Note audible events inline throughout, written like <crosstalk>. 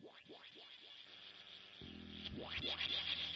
Welcome back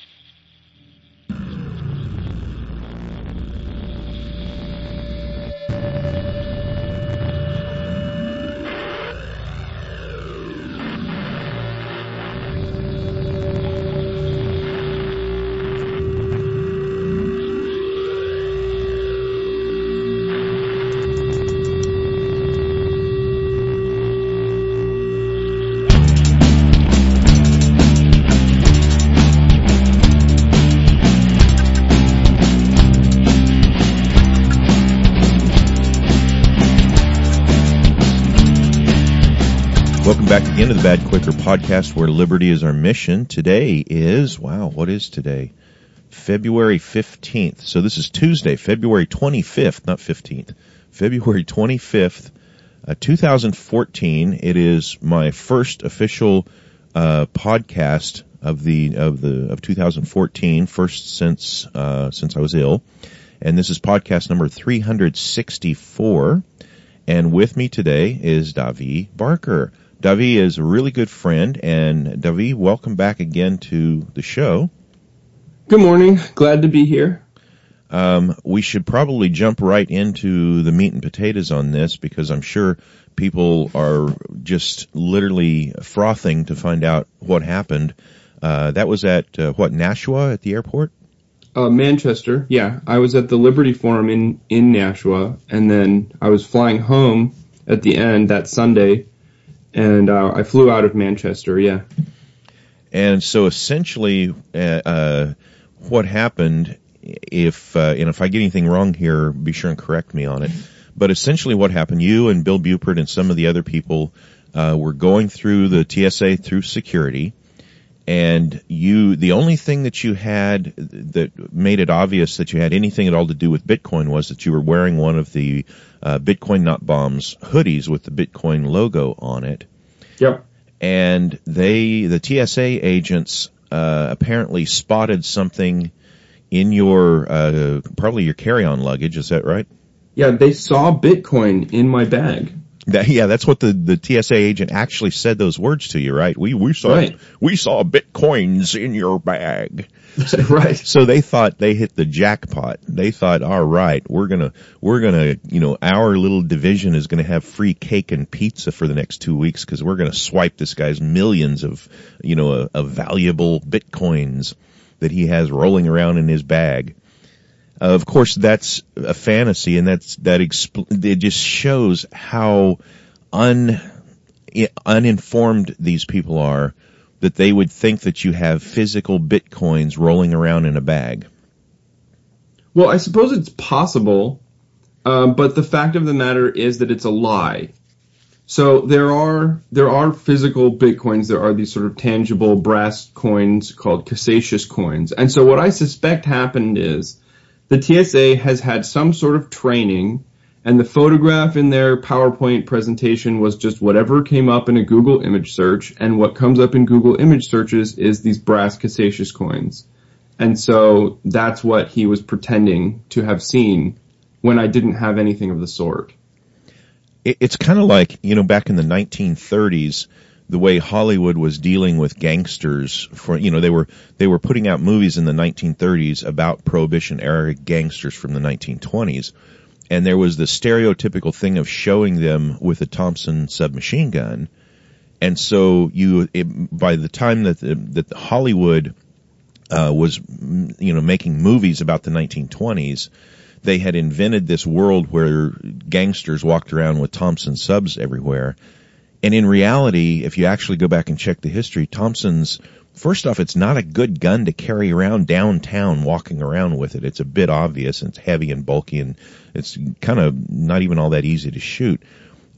again to the Bad Quaker podcast where liberty is our mission. Today is, wow, what is today? February 15th. So this is Tuesday, February 25th, not 15th. February 25th, uh, 2014. It is my first official uh, podcast of the of the of 2014, first since uh, since I was ill. And this is podcast number 364. And with me today is Davi Barker. Davi is a really good friend, and Davi, welcome back again to the show. Good morning. Glad to be here. Um, we should probably jump right into the meat and potatoes on this because I'm sure people are just literally frothing to find out what happened. Uh, that was at uh, what Nashua at the airport. Uh, Manchester. Yeah, I was at the Liberty Forum in in Nashua, and then I was flying home at the end that Sunday and uh, I flew out of Manchester. Yeah. And so essentially, uh, uh, what happened? If uh, and if I get anything wrong here, be sure and correct me on it. But essentially, what happened? You and Bill Buppert and some of the other people uh, were going through the TSA through security, and you the only thing that you had that made it obvious that you had anything at all to do with Bitcoin was that you were wearing one of the uh, Bitcoin Not Bombs hoodies with the Bitcoin logo on it. Yep. And they, the TSA agents, uh, apparently spotted something in your, uh, probably your carry-on luggage. Is that right? Yeah, they saw Bitcoin in my bag. That, yeah, that's what the, the TSA agent actually said those words to you, right? We, we saw, Right. we saw Bitcoins in your bag. <laughs> right. So they thought they hit the jackpot. They thought, all right, we're gonna, we're gonna, you know, our little division is gonna have free cake and pizza for the next two weeks because we're gonna swipe this guy's millions of, you know, of valuable bitcoins that he has rolling around in his bag. Uh, of course, that's a fantasy, and that's that. Expl- it just shows how un uninformed these people are that they would think that you have physical bitcoins rolling around in a bag. Well, I suppose it's possible, um, but the fact of the matter is that it's a lie. So there are there are physical bitcoins. There are these sort of tangible brass coins called Casascius coins. And so what I suspect happened is the TSA has had some sort of training, and the photograph in their PowerPoint presentation was just whatever came up in a Google image search. And what comes up in Google image searches is these brass Casascius coins. And so that's what he was pretending to have seen when I didn't have anything of the sort. It's kind of like, you know, back in the 1930s, the way Hollywood was dealing with gangsters for, you know, they were, they were putting out movies in the 1930s about prohibition era gangsters from the 1920s. And there was the stereotypical thing of showing them with a Thompson submachine gun. And so you, it, by the time that the, that Hollywood, uh, was, you know, making movies about the 1920s, they had invented this world where gangsters walked around with Thompson subs everywhere. And in reality, if you actually go back and check the history, Thompson's, first off, it's not a good gun to carry around downtown walking around with it. It's a bit obvious and it's heavy and bulky and it's kind of not even all that easy to shoot.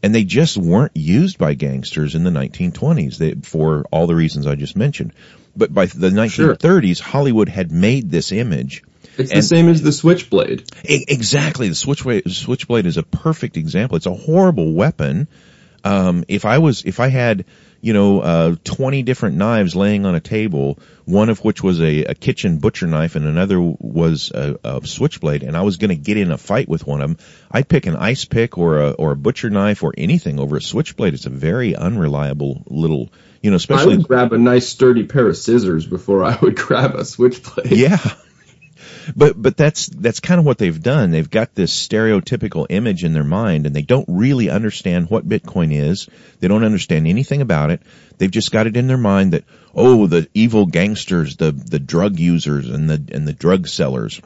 And they just weren't used by gangsters in the 1920s they, for all the reasons I just mentioned. But by the 1930s, Hollywood had made this image. It's And- the same as the switchblade. Exactly. The switchblade, switchblade is a perfect example. It's a horrible weapon. Um, if I was, if I had, you know, uh, 20 different knives laying on a table, one of which was a, a kitchen butcher knife and another was a, a switchblade, and I was going to get in a fight with one of them, I'd pick an ice pick or a, or a butcher knife or anything over a switchblade. It's a very unreliable little, you know, especially. I would grab a nice sturdy pair of scissors before I would <laughs> grab a switchblade. Yeah. But but that's that's kind of what they've done. They've got this stereotypical image in their mind, and they don't really understand what Bitcoin is. They don't understand anything about it. They've just got it in their mind that oh, the evil gangsters, the the drug users, and the and the drug sellers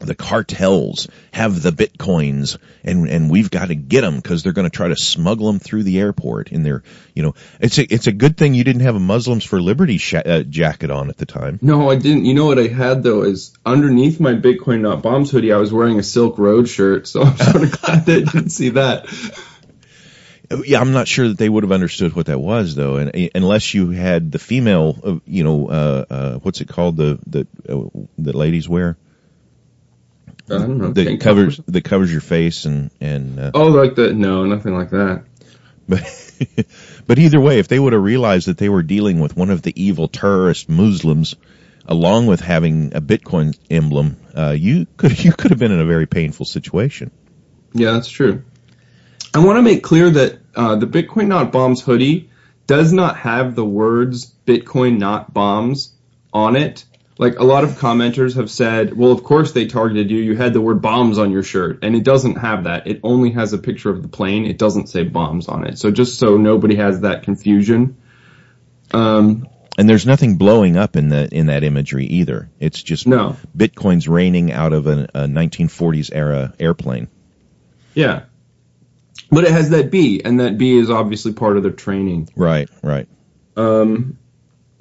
the cartels have the bitcoins and and we've got to get them because they're going to try to smuggle them through the airport in their you know it's a it's a good thing you didn't have a Muslims for Liberty sh- uh, jacket on at the time. No, I didn't. You know what I had though is underneath my Bitcoin not bombs hoodie, I was wearing a Silk Road shirt, so I'm sort of <laughs> glad that they didn't see that. Yeah, I'm not sure that they would have understood what that was though, and unless you had the female, uh, you know, uh, uh, what's it called the the uh, the ladies wear know, that covers that covers your face and and uh, oh like the no nothing like that. But <laughs> but either way if they would have realized that they were dealing with one of the evil terrorist muslims along with having a bitcoin emblem uh, you could you could have been in a very painful situation. Yeah that's true. I want to make clear that uh, the bitcoin not bombs hoodie does not have the words bitcoin not bombs on it like a lot of commenters have said, well, of course they targeted you. You had the word bombs on your shirt, and it doesn't have that. It only has a picture of the plane. It doesn't say bombs on it. So just so nobody has that confusion. Um, and there's nothing blowing up in the in that imagery either. It's just no. bitcoins raining out of a, a 1940s era airplane. Yeah, but it has that B, and that B is obviously part of their training. Right, right. Um,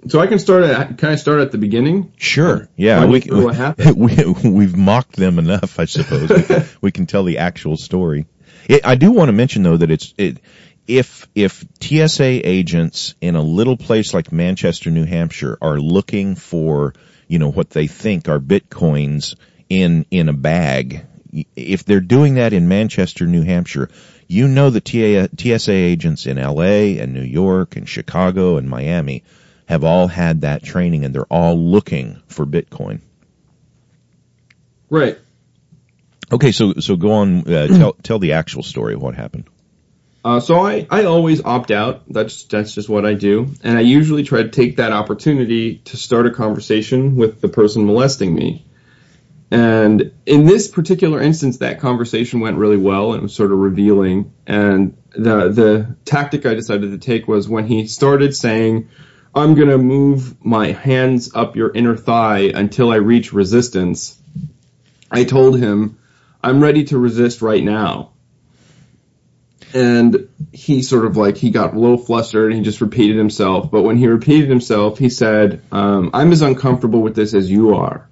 so I can start at, can I start at the beginning? Sure. Yeah. We, what happened? <laughs> we, we've mocked them enough, I suppose. we, can, we can tell the actual story. It, I do want to mention though that it's, it, if, if TSA agents in a little place like Manchester, New Hampshire are looking for, you know, what they think are bitcoins in, in a bag, if they're doing that in Manchester, New Hampshire, you know the TSA agents in LA and New York and Chicago and Miami have all had that training and they're all looking for Bitcoin. Right. Okay, so so go on. Uh, <clears throat> tell tell the actual story of what happened. Uh, so I, I always opt out. That's that's just what I do, and I usually try to take that opportunity to start a conversation with the person molesting me. And in this particular instance, that conversation went really well and was sort of revealing. And the the tactic I decided to take was when he started saying, I'm going to move my hands up your inner thigh until I reach resistance. I told him, I'm ready to resist right now. And he sort of like, he got a little flustered and he just repeated himself. But when he repeated himself, he said, um, I'm as uncomfortable with this as you are.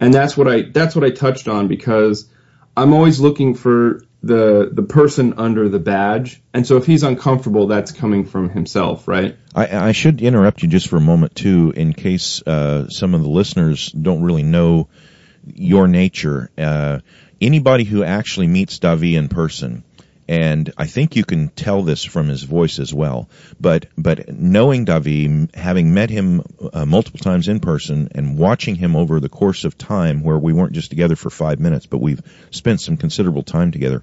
And that's what I, that's what I touched on because I'm always looking for the the person under the badge. And so if he's uncomfortable, that's coming from himself, right? I, I should interrupt you just for a moment too, in case uh, some of the listeners don't really know your nature. Uh, anybody who actually meets Davi in person, and I think you can tell this from his voice as well. But but knowing Davi, having met him uh, multiple times in person, and watching him over the course of time, where we weren't just together for five minutes, but we've spent some considerable time together.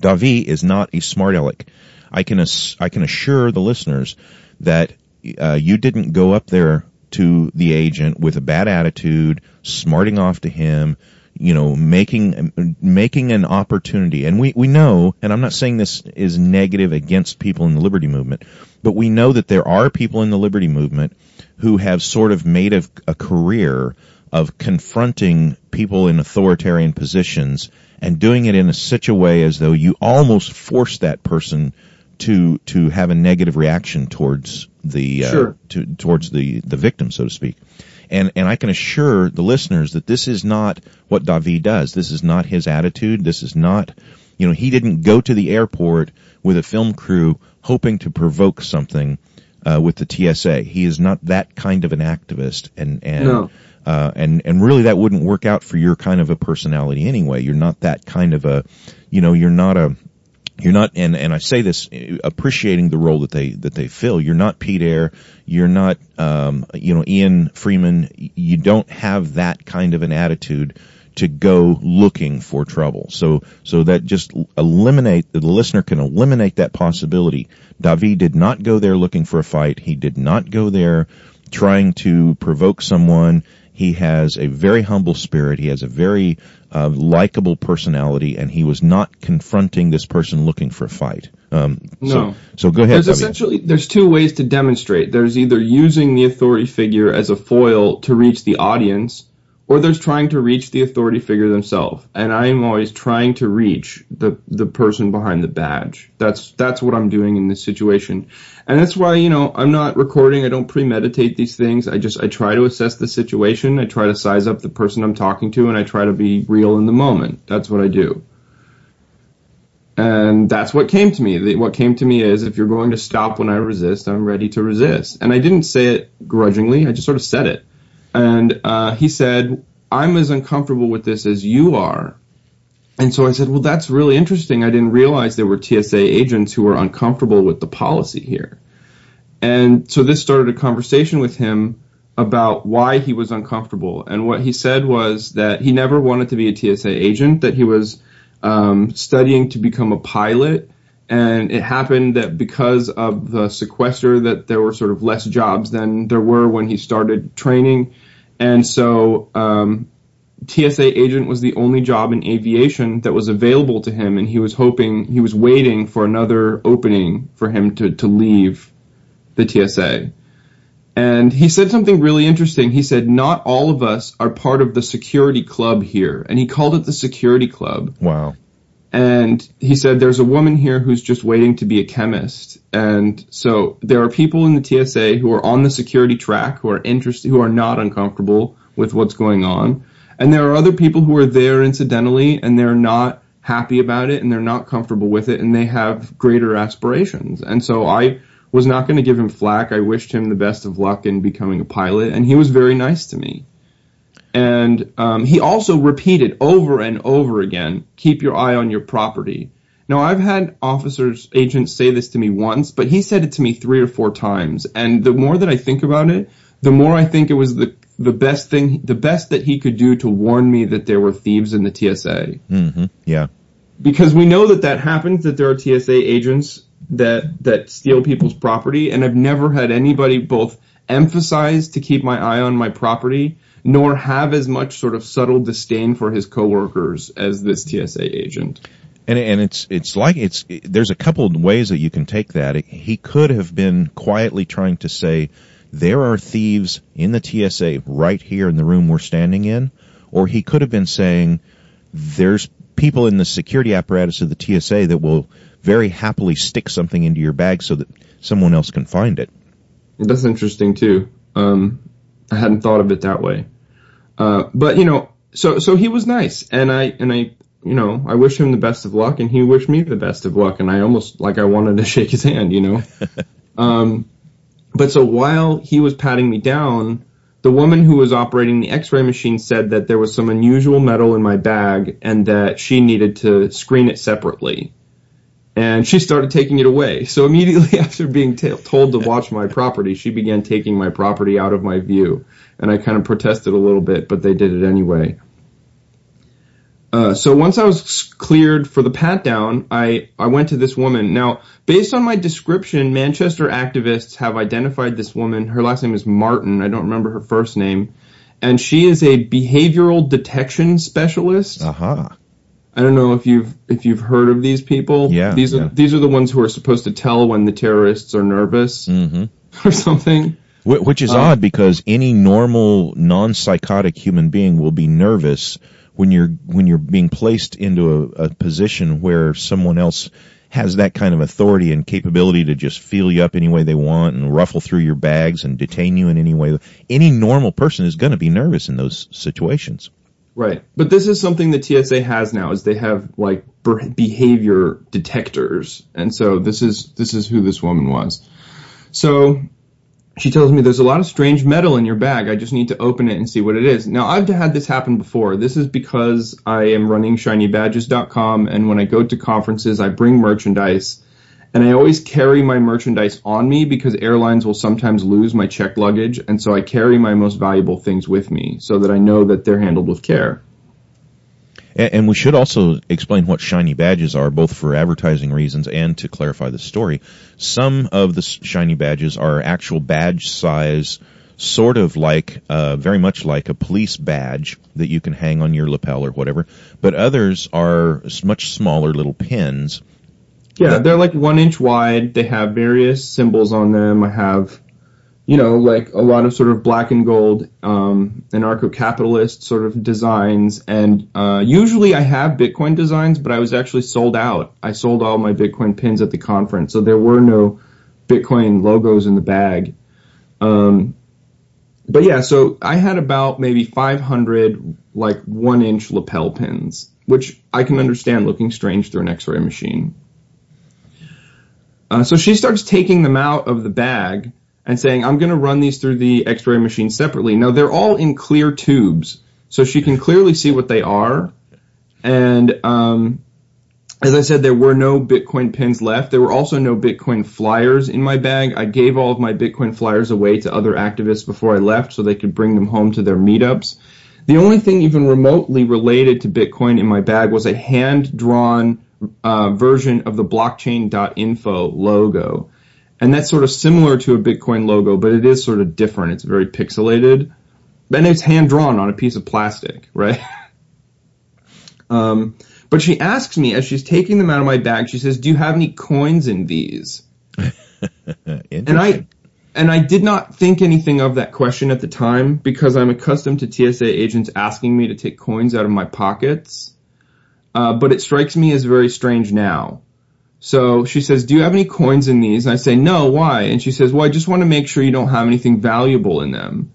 Davi is not a smart aleck. I can ass- I can assure the listeners that uh, you didn't go up there to the agent with a bad attitude, smarting off to him, you know, making making an opportunity. And we we know, and I'm not saying this is negative against people in the liberty movement, but we know that there are people in the liberty movement who have sort of made a, a career of confronting people in authoritarian positions and doing it in such a way as though you almost force that person to to have a negative reaction towards the uh, sure. to, towards the the victim, so to speak. And and I can assure the listeners that this is not what David does. This is not his attitude. This is not, you know, he didn't go to the airport with a film crew hoping to provoke something uh, with the TSA. He is not that kind of an activist, and and no. uh, and and really that wouldn't work out for your kind of a personality anyway. You're not that kind of a, you know, you're not a you're not, and, and I say this uh, appreciating the role that they, that they fill. You're not Pete Eyre. You're not, um, you know, Ian Freeman. You don't have that kind of an attitude to go looking for trouble. So, so that just eliminate, the listener can eliminate that possibility. David did not go there looking for a fight. He did not go there trying to provoke someone. He has a very humble spirit. He has a very uh, likable personality, and he was not confronting this person looking for a fight. Um, No. So, so go ahead. There's essentially there's two ways to demonstrate. There's either using the authority figure as a foil to reach the audience, or there's trying to reach the authority figure themselves. And I'm always trying to reach the the person behind the badge. That's that's what I'm doing in this situation. And that's why, you know, I'm not recording, I don't premeditate these things. I just I try to assess the situation, I try to size up the person I'm talking to, and I try to be real in the moment. That's what I do. And that's what came to me. What came to me is if you're going to stop when I resist, I'm ready to resist. And I didn't say it grudgingly, I just sort of said it. And uh, he said, I'm as uncomfortable with this as you are. And so I said, well, that's really interesting. I didn't realize there were TSA agents who were uncomfortable with the policy here. And so this started a conversation with him about why he was uncomfortable. And what he said was that he never wanted to be a TSA agent, that he was um, studying to become a pilot. And it happened that because of the sequester that there were sort of less jobs than there were when he started training. And so um, TSA agent was the only job in aviation that was available to him, and he was hoping, he was waiting for another opening for him to, to leave the TSA. And he said something really interesting. He said, not all of us are part of the security club here. And he called it the security club. wow. And he said, there's a woman here who's just waiting to be a chemist. And so there are people in the TSA who are on the security track who are interested, who are not uncomfortable with what's going on. And there are other people who are there incidentally and they're not happy about it and they're not comfortable with it and they have greater aspirations. And so I was not going to give him flack. I wished him the best of luck in becoming a pilot and he was very nice to me. And um, he also repeated over and over again, keep your eye on your property. Now I've had officers, agents say this to me once, but he said it to me three or four times. And the more that I think about it, the more I think it was the the best thing, the best that he could do to warn me that there were thieves in the TSA. hmm Yeah. Because we know that that happens, that there are TSA agents that that steal people's property, and I've never had anybody both emphasize to keep my eye on my property, nor have as much sort of subtle disdain for his coworkers as this TSA agent. And and it's it's like it's there's a couple of ways that you can take that. He could have been quietly trying to say there are thieves in the TSA right here in the room we're standing in, or he could have been saying there's people in the security apparatus of the TSA that will very happily stick something into your bag so that someone else can find it. That's interesting too. Um, I hadn't thought of it that way. Uh, but you know, so so he was nice, and I and I you know I wish him the best of luck, and he wished me the best of luck, and I almost like I wanted to <laughs> shake his hand, you know. <laughs> um, but so while he was patting me down, the woman who was operating the X-ray machine said that there was some unusual metal in my bag, and that she needed to screen it separately and she started taking it away. So immediately <laughs> after being t- told to watch my property, she began taking my property out of my view. And I kind of protested a little bit, but they did it anyway. Uh, so once I was cleared for the pat down, I, I went to this woman. Now, based on my description, Manchester activists have identified this woman. Her last name is Martin. I don't remember her first name. And she is a behavioral detection specialist. Aha. I don't know if you've if you've heard of these people. Yeah, These are yeah. these are the ones who are supposed to tell when the terrorists are nervous hmm <laughs> or something. Which is Um, odd because any normal non-psychotic human being will be nervous when you're when you're being placed into a, a position where someone else has that kind of authority and capability to just feel you up any way they want and ruffle through your bags and detain you in any way. Any normal person is going to be nervous in those situations. Right. But this is something that TSA has now is they have like behavior detectors. And so this is this is who this woman was. So she tells me there's a lot of strange metal in your bag. I just need to open it and see what it is. Now I've had this happen before. This is because I am running shinybadges.com and when I go to conferences, I bring merchandise and I always carry my merchandise on me because airlines will sometimes lose my checked luggage. And so I carry my most valuable things with me so that I know that they're handled with care. And we should also explain what shiny badges are, both for advertising reasons and to clarify the story. Some of the shiny badges are actual badge size, sort of like, uh, very much like a police badge that you can hang on your lapel or whatever. But others are much smaller little pins. Yeah, they're like one inch wide. They have various symbols on them. I have you know, like a lot of sort of black and gold, um, anarcho-capitalist sort of designs. And, uh, usually I have Bitcoin designs, but I was actually sold out. I sold all my Bitcoin pins at the conference. So there were no Bitcoin logos in the bag. Um, but yeah, so I had about maybe 500 like one inch lapel pins, which I can understand looking strange through an x-ray machine. Uh, so she starts taking them out of the bag and saying, I'm going to run these through the x-ray machine separately. Now they're all in clear tubes, so she can clearly see what they are. And, um, as I said, there were no Bitcoin pins left. There were also no Bitcoin flyers in my bag. I gave all of my Bitcoin flyers away to other activists before I left so they could bring them home to their meetups. The only thing even remotely related to Bitcoin in my bag was a hand drawn uh, version of the blockchain.info logo. And that's sort of similar to a Bitcoin logo, but it is sort of different. It's very pixelated. And it's hand drawn on a piece of plastic, right? <laughs> um, but she asks me as she's taking them out of my bag, she says, do you have any coins in these? <laughs> and I, and I did not think anything of that question at the time because I'm accustomed to TSA agents asking me to take coins out of my pockets. Uh, but it strikes me as very strange now. So she says, do you have any coins in these? And I say, no, why? And she says, well, I just want to make sure you don't have anything valuable in them,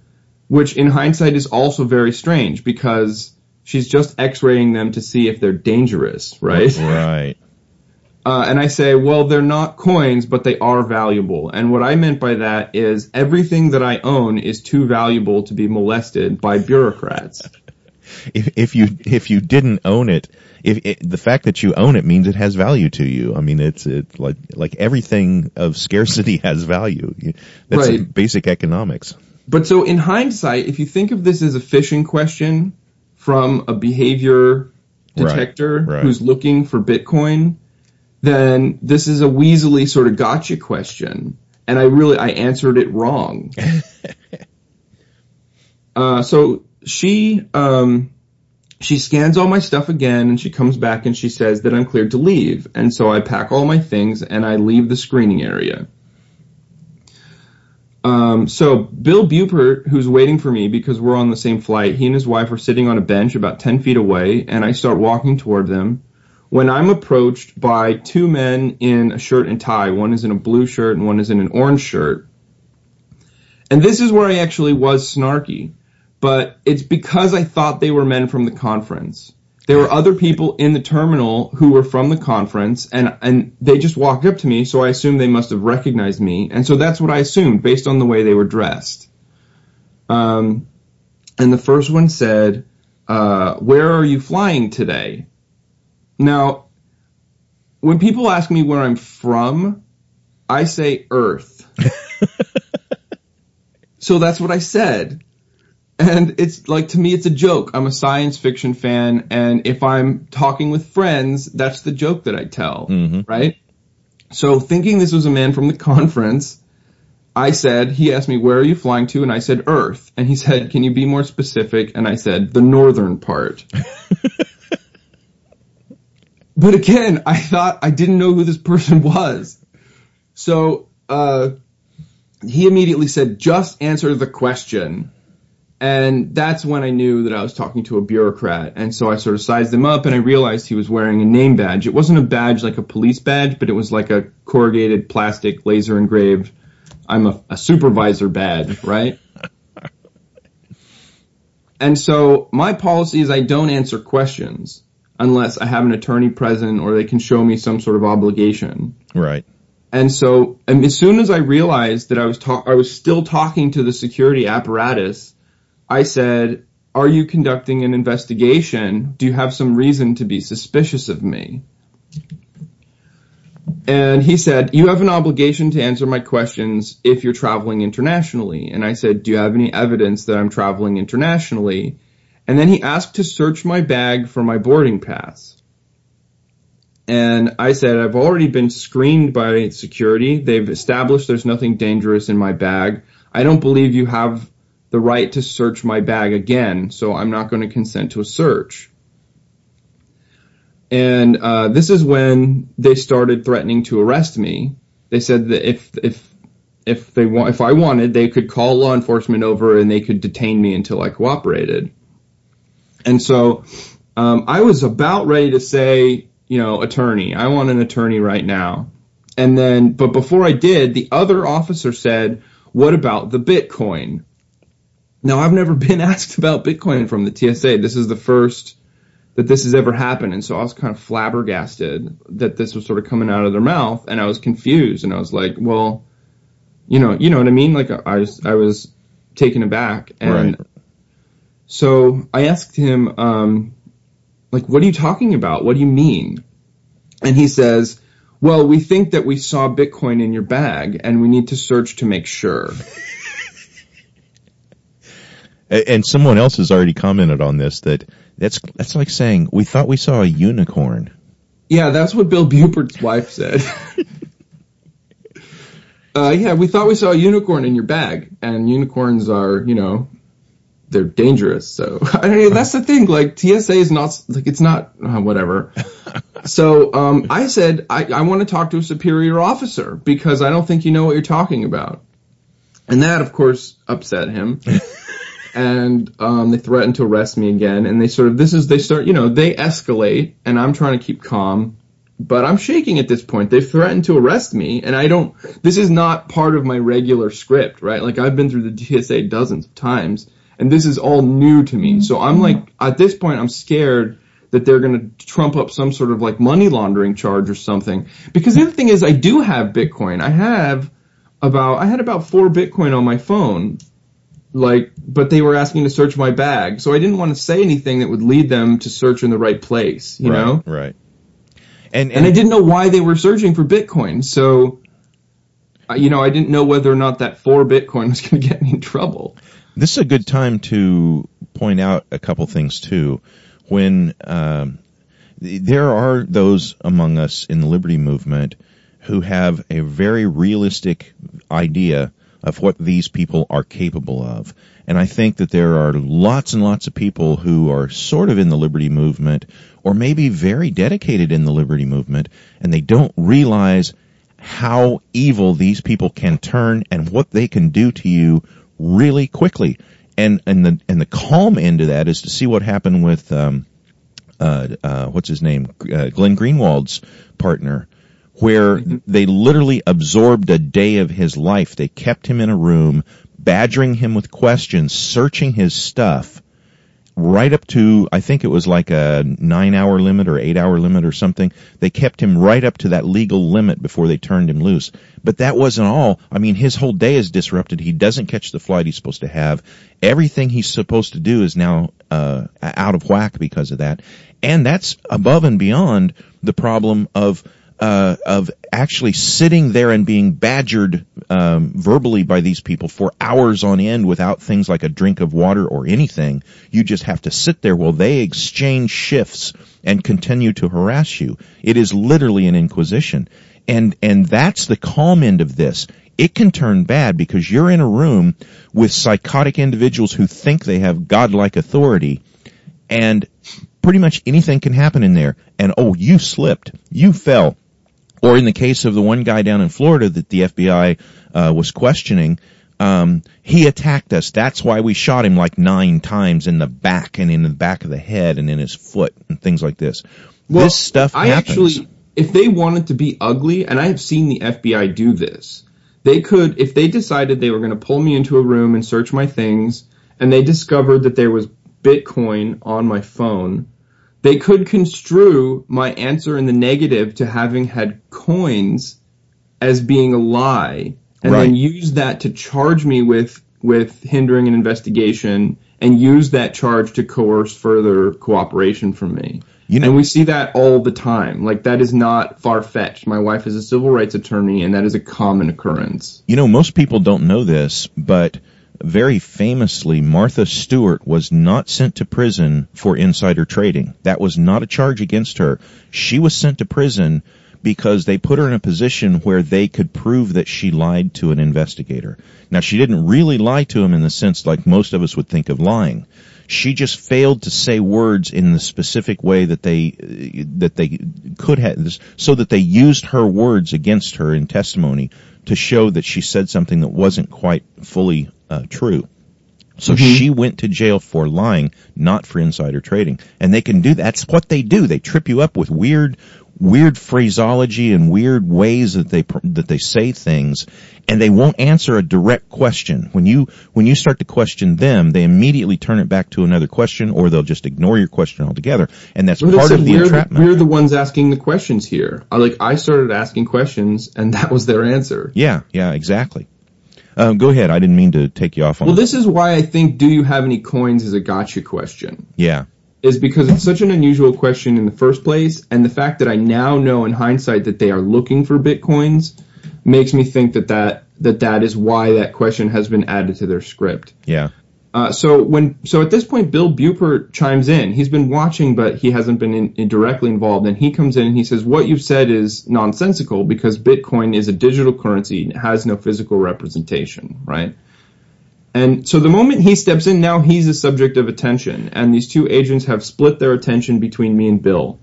which in hindsight is also very strange because she's just x-raying them to see if they're dangerous, right? <laughs> Right. Uh, and I say, well, they're not coins, but they are valuable. And what I meant by that is everything that I own is too valuable to be molested by bureaucrats. If, if you if you didn't own it, if it, the fact that you own it means it has value to you. I mean, it's it's like like everything of scarcity <laughs> has value. That's right. basic economics. But so in hindsight, if you think of this as a phishing question from a behavior detector right, right. who's looking for Bitcoin, then this is a weaselly sort of gotcha question. And I really, I answered it wrong. <laughs> uh, so she, um, she scans all my stuff again and she comes back and she says that I'm cleared to leave. And so I pack all my things and I leave the screening area. Um, so Bill Buppert, who's waiting for me because we're on the same flight, he and his wife are sitting on a bench about 10 feet away and I start walking toward them when I'm approached by two men in a shirt and tie. One is in a blue shirt and one is in an orange shirt. And this is where I actually was snarky but it's because I thought they were men from the conference. There were other people in the terminal who were from the conference and, and they just walked up to me, so I assumed they must have recognized me. And so that's what I assumed based on the way they were dressed. Um, and the first one said, uh, where are you flying today? Now, when people ask me where I'm from, I say Earth. <laughs> so that's what I said. And it's like, to me, it's a joke. I'm a science fiction fan. And if I'm talking with friends, that's the joke that I tell. Mm-hmm. Right. So thinking this was a man from the <laughs> conference, I said, he asked me, where are you flying to? And I said, Earth. And he said, can you be more specific? And I said, the northern part. <laughs> but again, I thought I didn't know who this person was. So, uh, he immediately said, just answer the question. And that's when I knew that I was talking to a bureaucrat. And so I sort of sized him up and I realized he was wearing a name badge. It wasn't a badge like a police badge, but it was like a corrugated plastic laser engraved, I'm a, a supervisor badge, right? <laughs> and so my policy is I don't answer questions unless I have an attorney present or they can show me some sort of obligation. Right. And so, and as soon as I realized that I was talk, I was still talking to the security apparatus, I said, "Are you conducting an investigation? Do you have some reason to be suspicious of me?" And he said, "You have an obligation to answer my questions if you're traveling internationally." And I said, "Do you have any evidence that I'm traveling internationally?" And then he asked to search my bag for my boarding pass. And I said, I've already been screened by security. They've established there's nothing dangerous in my bag. I don't believe you have the right to search my bag again, so I'm not going to consent to a search. And uh, this is when they started threatening to arrest me. They said that if if if they want, if I wanted, they could call law enforcement over and they could detain me until I cooperated. And so um, I was about ready to say, you know, attorney. I want an attorney right now. And then, but before I did, the other officer said, what about the Bitcoin? Now, I've never <laughs> been asked about Bitcoin from the TSA. This is the first that this has ever happened. And so I was kind of flabbergasted that this was sort of coming out of their mouth and I was confused and I was like, well, you know, you know what I mean? Like I was, I was taken aback and right. so I asked him, um, like, what are you talking about? What do you mean? And he says, well, we think that we saw Bitcoin in your bag and we need to search to make sure. <laughs> and someone else has already commented on this that that's that's like saying we thought we saw a unicorn. Yeah, that's what Bill Buppert's wife said. <laughs> uh, yeah, we thought we saw a unicorn in your bag, and unicorns are, you know, they're dangerous. So <laughs> I mean, that's the thing. Like TSA is not like it's not uh, whatever. <laughs> so um, I said I, I want to talk to a superior officer because I don't think you know what you're talking about, and that of course upset him and um, they threaten to arrest me again. And they sort of this is they start you know they escalate, and I'm trying to keep calm, but I'm shaking at this point. They've threatened to arrest me, and I don't. This is not part of my regular script, right? Like I've been through the TSA dozens of times, and this is all new to me. So I'm like at this point, I'm scared that they're going to trump up some sort of like money laundering charge or something. Because the other thing is, I do have Bitcoin. I have about I had about four Bitcoin on my phone like, but they were asking to search my bag, so I didn't want to say anything that would lead them to search in the right place, you right, know? Right. And, and, and I didn't know why they were searching for Bitcoin, so you know, I didn't know whether or not that four Bitcoin was <laughs> going to get me in trouble. This is a good time to point out a couple things too. When um, there are those among us in the liberty movement who have a very realistic idea of what these people are capable of. And I think that there are lots and lots of people who are sort of in the liberty movement or maybe very dedicated in the liberty movement and they don't realize how evil these people can turn and what they can do to you really quickly. And, and the, and the calm end of that is to see what happened with, um, uh, uh, what's his name? Uh, Glenn Greenwald's partner where mm-hmm. they literally absorbed a day of his life. They kept him in a room, badgering him with questions, searching his stuff, right up to, I think it was like a nine hour limit or eight hour limit or something. They kept him right up to that legal limit before they turned him loose. But that wasn't all. I mean, his whole day is disrupted. He doesn't catch the flight he's supposed to have. Everything he's supposed to do is now, uh, out of whack because of that. And that's above and beyond the problem of uh, of actually sitting there and being badgered um, verbally by these people for hours on end without things like a drink of water or anything. You just have to sit there while they exchange shifts and continue to harass you. It is literally an inquisition. And, and that's the calm end of this. It can turn bad because you're in a room with psychotic individuals who think they have godlike authority and pretty much anything can happen in there. And oh, you slipped. You fell or in the case of the one guy down in Florida that the FBI uh, was questioning, um, he attacked us. That's why we shot him like nine times in the back and in the back of the head and in his foot and things like this. Well, this stuff I happens. actually, if they wanted to be ugly, and I have seen the FBI do this, they could, if they decided they were going to pull me into a room and search my things, and they discovered that there was Bitcoin on my phone, they could construe my answer in the negative to having had coins as being a lie and then use that to charge me with with hindering an investigation and use that charge to coerce further cooperation from me. And we see that all the time. Like that is not far fetched. My wife is a civil rights attorney and that is a common occurrence. You know, most people don't know this, but very famously, Martha Stewart was not sent to prison for insider trading. That was not a charge against her. She was sent to prison because they put her in a position where they could prove that she lied to an investigator. Now, she didn't really lie to him in the sense like most of us would think of lying. She just failed to say words in the specific way that they that they could have, so that they used her words against her in testimony to show that she said something that wasn't quite fully uh, true. So she went to jail for lying, not for insider trading. And they can do that's what they do. They trip you up with weird weird phraseology and weird ways that they that they say things and they won't answer a direct question. When you when you start to question them, they immediately turn it back to another question or they'll just ignore your question altogether. And that's part of the we're, entrapment. we're the ones asking the questions here. I, like I started asking questions and <laughs> that was their answer. yeah, yeah, exactly. Um, go ahead. I didn't mean to take you off on Well, this is why I think "Do you have any coins?" is a gotcha question. Yeah. Is because it's such an unusual question in the first place, and the fact that I now know in hindsight that they are looking for bitcoins makes me think that that that, that is why that question has been added to their script. Yeah. Uh, so when so at this point, Bill Buppert chimes in. He's been watching, but he hasn't been in, in directly involved. And he comes in and he says, "What you've said is nonsensical because Bitcoin is a digital currency and it has no physical representation, right?" And so the moment he steps in, now he's the subject of attention, and these two agents have split their attention between me and Bill.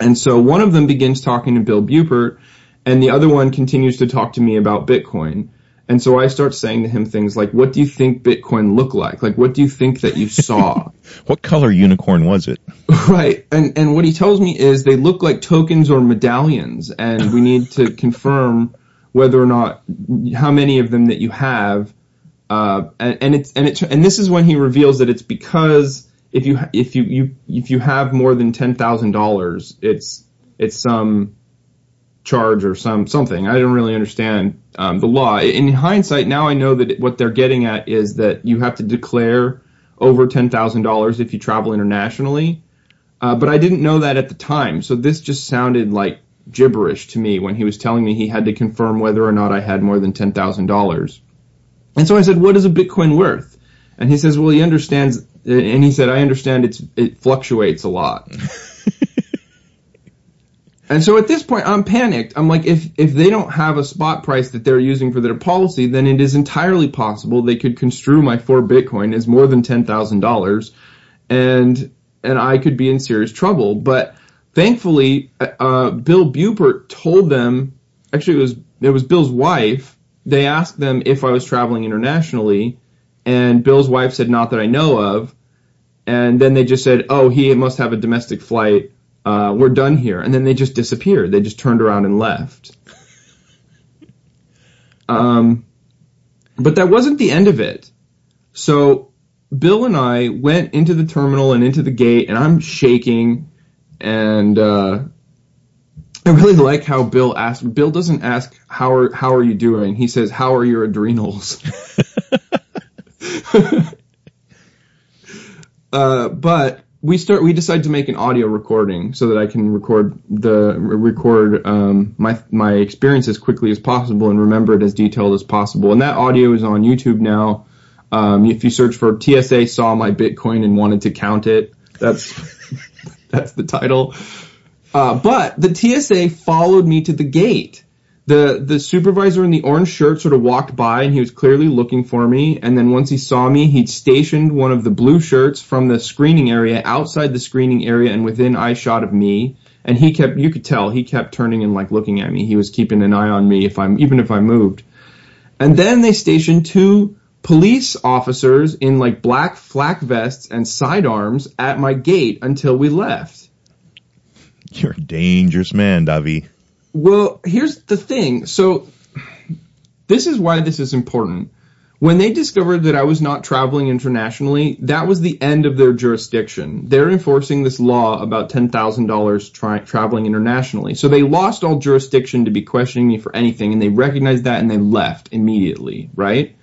And so one of them begins talking to Bill Buppert, and the other one continues to talk to me about Bitcoin. And so I start saying to him things like, what do you think Bitcoin look like? Like, what do you think that you saw? <laughs> What color unicorn was it? <laughs> right. And, and what he tells me is they look like tokens or medallions, and we need to confirm whether or not, how many of them that you have. Uh, and, and it's, and it, and this is when he reveals that it's because if you, if you, you, if you have more than $10,000, it's, it's some, charge or some something. I didn't really understand um, the law. In hindsight, now I know that what they're getting at is that you have to declare over ten thousand dollars if you travel internationally. Uh, but I didn't know that at the time, so this just sounded like gibberish to me when he was telling me he had to confirm whether or not I had more than ten thousand dollars. And so I said, "What is a Bitcoin worth?" And he says, "Well, he understands." And he said, "I understand it's it fluctuates a lot." <laughs> And so at this point, I'm panicked. I'm like, if if they don't have a spot price that they're using for their policy, then it is entirely possible they could construe my four Bitcoin as more than ten thousand dollars, and and I could be in serious trouble. But thankfully, uh, Bill Buppert told them. Actually, it was it was Bill's wife. They asked them if I was traveling internationally, and Bill's wife said not that I know of. And then they just said, oh, he must have a domestic flight uh, we're done here. And then they just disappeared. They just turned around and left. <laughs> Um, but that wasn't the end of it. So Bill and I went into the terminal and into the gate, and I'm shaking. And uh, I really like how Bill asked. Bill doesn't ask how are how are you doing. He says, "How are your adrenals?" <laughs> uh, but we start we decide to make an audio recording so that I can record the record um, my my experience as quickly as possible and remember it as detailed as possible. And that audio is on YouTube now. Um, if you search for TSA saw my Bitcoin and wanted to count it, that's <laughs> that's the title. Uh, but the TSA followed me to the gate. The the supervisor in the orange shirt sort of walked by and he was clearly looking for me. And then once he saw me, he'd stationed one of the blue shirts from the screening area outside the screening area and within eye shot of me. And he kept, you could tell, he kept turning and like looking at me. He was keeping an eye on me if I'm, even if I moved. And then they stationed two police officers in like black flak vests and sidearms at my gate until we left. <laughs> You're a dangerous man, Davi. Well, here's the thing. So this is why this is important. when they discovered that I was not traveling internationally, that was the end of their jurisdiction. They're enforcing this law about $10,000 tra- traveling internationally. So they lost all jurisdiction to be questioning me for anything and they recognized that and they left immediately, right?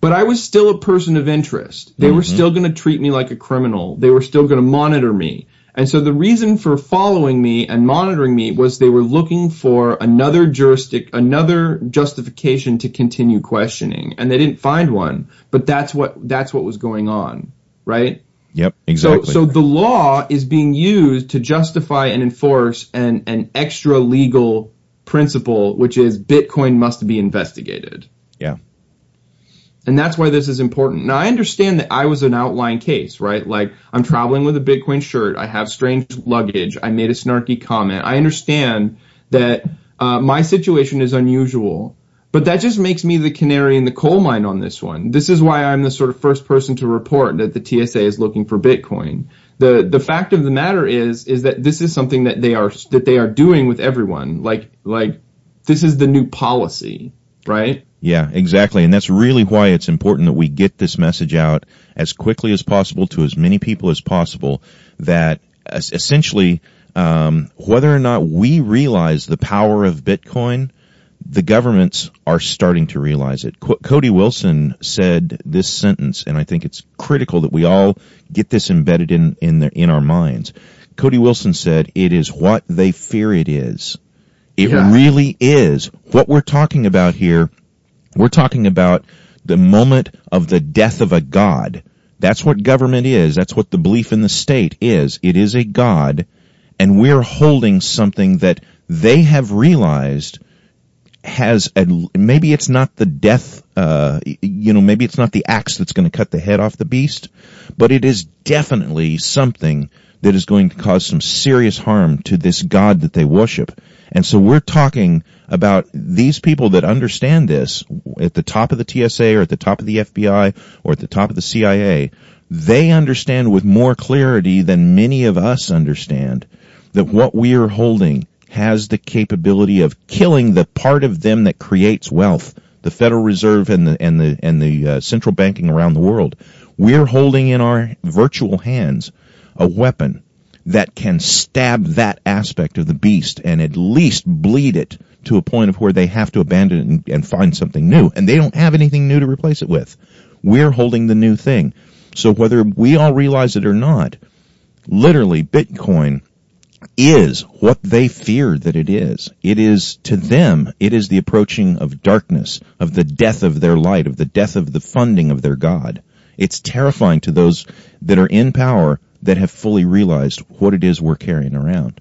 But I was still a person of interest. They mm-hmm. were still going to treat me like a criminal. They were still going to monitor me. And so the reason for following me and monitoring me was they were looking for another juristic, another justification to continue questioning. And they didn't find one, but that's what, that's what was going on, right? Yep, exactly. So, so the law is being used to justify and enforce an, an extra legal principle, which is Bitcoin must be investigated. And that's why this is important. Now I understand that I was an outlying case, right? Like I'm traveling with a Bitcoin shirt. I have strange luggage. I made a snarky comment. I understand that uh, my situation is unusual, but that just makes me the canary in the coal mine on this one. This is why I'm the sort of first person to report that the TSA is looking for Bitcoin. The the fact of the matter is is that this is something that they are that they are doing with everyone. Like like this is the new policy, right? Yeah, exactly. And that's really why it's important that we get this message out as quickly as possible to as many people as possible that essentially, um, whether or not we realize the power of Bitcoin, the governments are starting to realize it. Qu- Cody Wilson said this sentence, and I think it's critical that we all get this embedded in in, the, in our minds. Cody Wilson said, "It is what they fear it is. It yeah. really is. What we're talking about here we're talking about the moment of the death of a god. That's what government is. That's what the belief in the state is. It is a god, and we're holding something that they have realized has a, maybe it's not the death, uh, you know, maybe it's not the axe that's going to cut the head off the beast, but it is definitely something that is going to cause some serious harm to this God that they worship. And so we're talking about these people that understand this at the top of the TSA or at the top of the FBI or at the top of the CIA. They understand with more clarity than many of us understand that what we are holding has the capability of killing the part of them that creates wealth, the Federal Reserve and the and the and the uh, central banking around the world. We're holding in our virtual hands a weapon that can stab that aspect of the beast and at least bleed it to a point of where they have to abandon it and, and find something new. And they don't have anything new to replace it with. We're holding the new thing. So whether we all realize it or not, literally Bitcoin is what they fear that it is. It is to them, it is the approaching of darkness, of the death of their light, of the death of the funding of their God. It's terrifying to those that are in power that have fully realized what it is we're carrying around.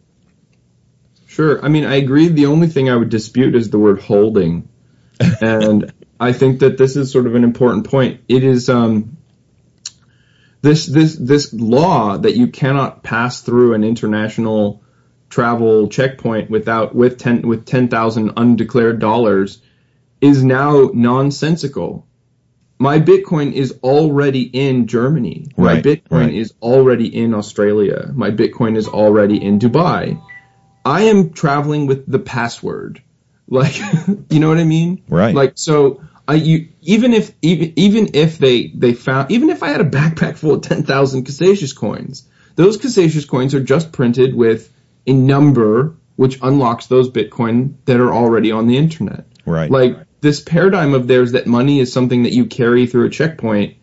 Sure. I mean, I agree. The only thing I would dispute is the word holding. <laughs> and I think that this is sort of an important point. It is, um, this, this, this law that you cannot pass through an international travel checkpoint without, with 10, with 10,000 undeclared dollars is now nonsensical my Bitcoin is already in Germany. My right, Bitcoin right. is already in Australia. My Bitcoin is already in Dubai. I am traveling with the password. Like, <laughs> you know what I mean? Right. Like, so I, you, even if, even, even if they, they found, even if I had a backpack full of 10,000 Casascius coins, those Casascius coins are just printed with a number which unlocks those Bitcoin that are already on the internet. Right. Like, this paradigm of theirs that money is something that you carry through a checkpoint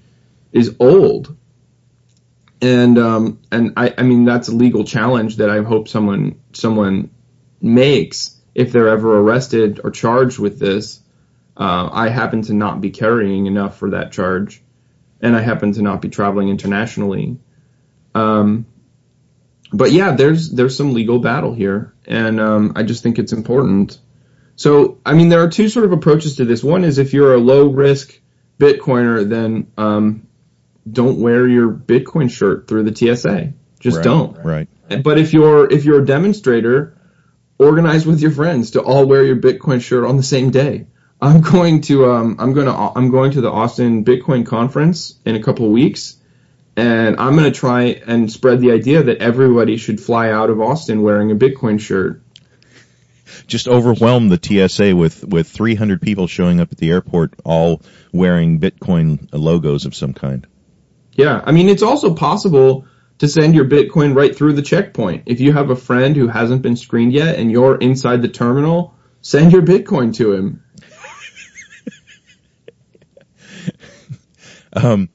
is old. And um, and I, I mean that's a legal challenge that I hope someone someone makes if they're ever arrested or charged with this. Uh, I happen to not be carrying enough for that charge, and I happen to not be traveling internationally. Um, but yeah, there's there's some legal battle here, and um, I just think it's important so, I mean, there are two sort of approaches to this. One is if you're a low risk Bitcoiner, then um, don't wear your Bitcoin shirt through the TSA. Just right, don't. Right. But if you're if you're a demonstrator, organize with your friends to all wear your Bitcoin shirt on the same day. I'm going to um, I'm going to I'm going to the Austin Bitcoin conference in a couple of weeks, and I'm going to try and spread the idea that everybody should fly out of Austin wearing a Bitcoin shirt just overwhelm the TSA with with 300 people showing up at the airport, all wearing Bitcoin logos of some kind. Yeah, I mean it's also possible to send your Bitcoin right through the checkpoint. If you have a friend who hasn't been screened yet and you're inside the terminal, send your Bitcoin to him. <laughs> um,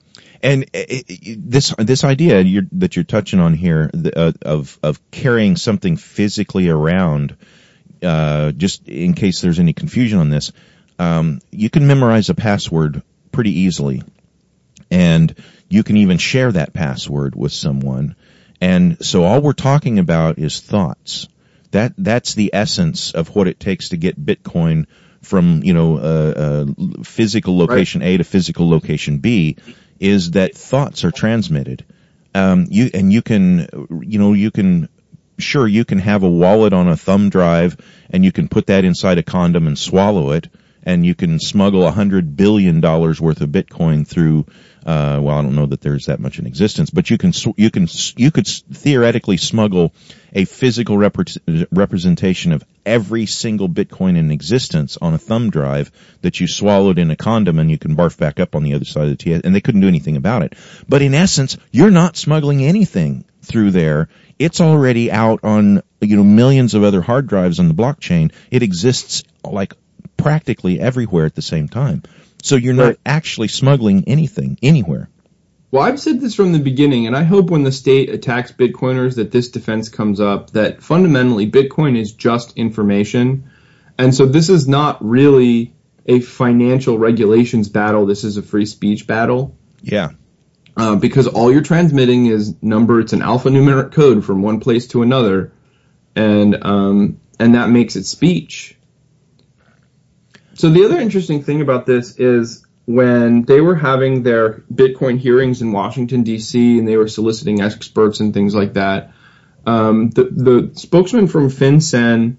and it, it, this this idea you're, that you're touching on here uh, of of carrying something physically around, uh, just in case there's any confusion on this, um, you can memorize a password pretty easily, and you can even share that password with someone. And so all we're talking about is thoughts. That that's the essence of what it takes to get Bitcoin from you know uh, uh, physical location right. A to physical location B is that thoughts are transmitted. Um, you and you can, you know, you can. Sure, you can have a wallet on a thumb drive, and you can put that inside a condom and swallow it, and you can smuggle a hundred billion dollars worth of Bitcoin through uh, well, I don't know that there's that much in existence, but you can you can you could theoretically smuggle a physical repre- representation of every single Bitcoin in existence on a thumb drive that you swallowed in a condom, and you can barf back up on the other side of the TS, and they couldn't do anything about it. But in essence, you're not smuggling anything through there. It's already out on you know millions of other hard drives on the blockchain. It exists like practically everywhere at the same time. So you're not right. actually smuggling anything anywhere. Well, I've said this from the beginning, and I hope when the state attacks Bitcoiners that this defense comes up that fundamentally Bitcoin is just information. And so this is not really a financial regulations battle. This is a free speech battle. Yeah. Uh, because all you're transmitting is number, it's an alphanumeric code from one place to another. And, um, and that makes it speech. So the other interesting thing about this is when they were having their Bitcoin hearings in Washington D.C. and they were soliciting experts and things like that, um, the, the spokesman from FinCEN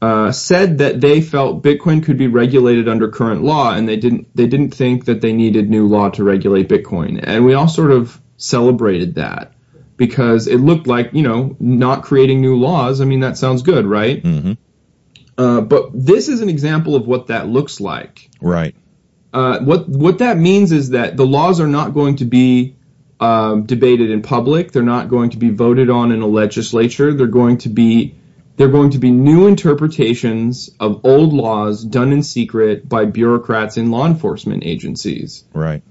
said that they felt Bitcoin could be regulated under current law, and they didn't they didn't think that they needed new law to regulate Bitcoin, and we all sort of celebrated that because it looked like you know not creating new laws. I mean that sounds good, right? Mm-hmm. Uh, but this is an example of what that looks like. Right. Uh, what what that means is that the laws are not going to be um, debated in public. They're not going to be voted on in a legislature. They're going to be they're going to be new interpretations of old laws done in secret by bureaucrats in law enforcement agencies. Right.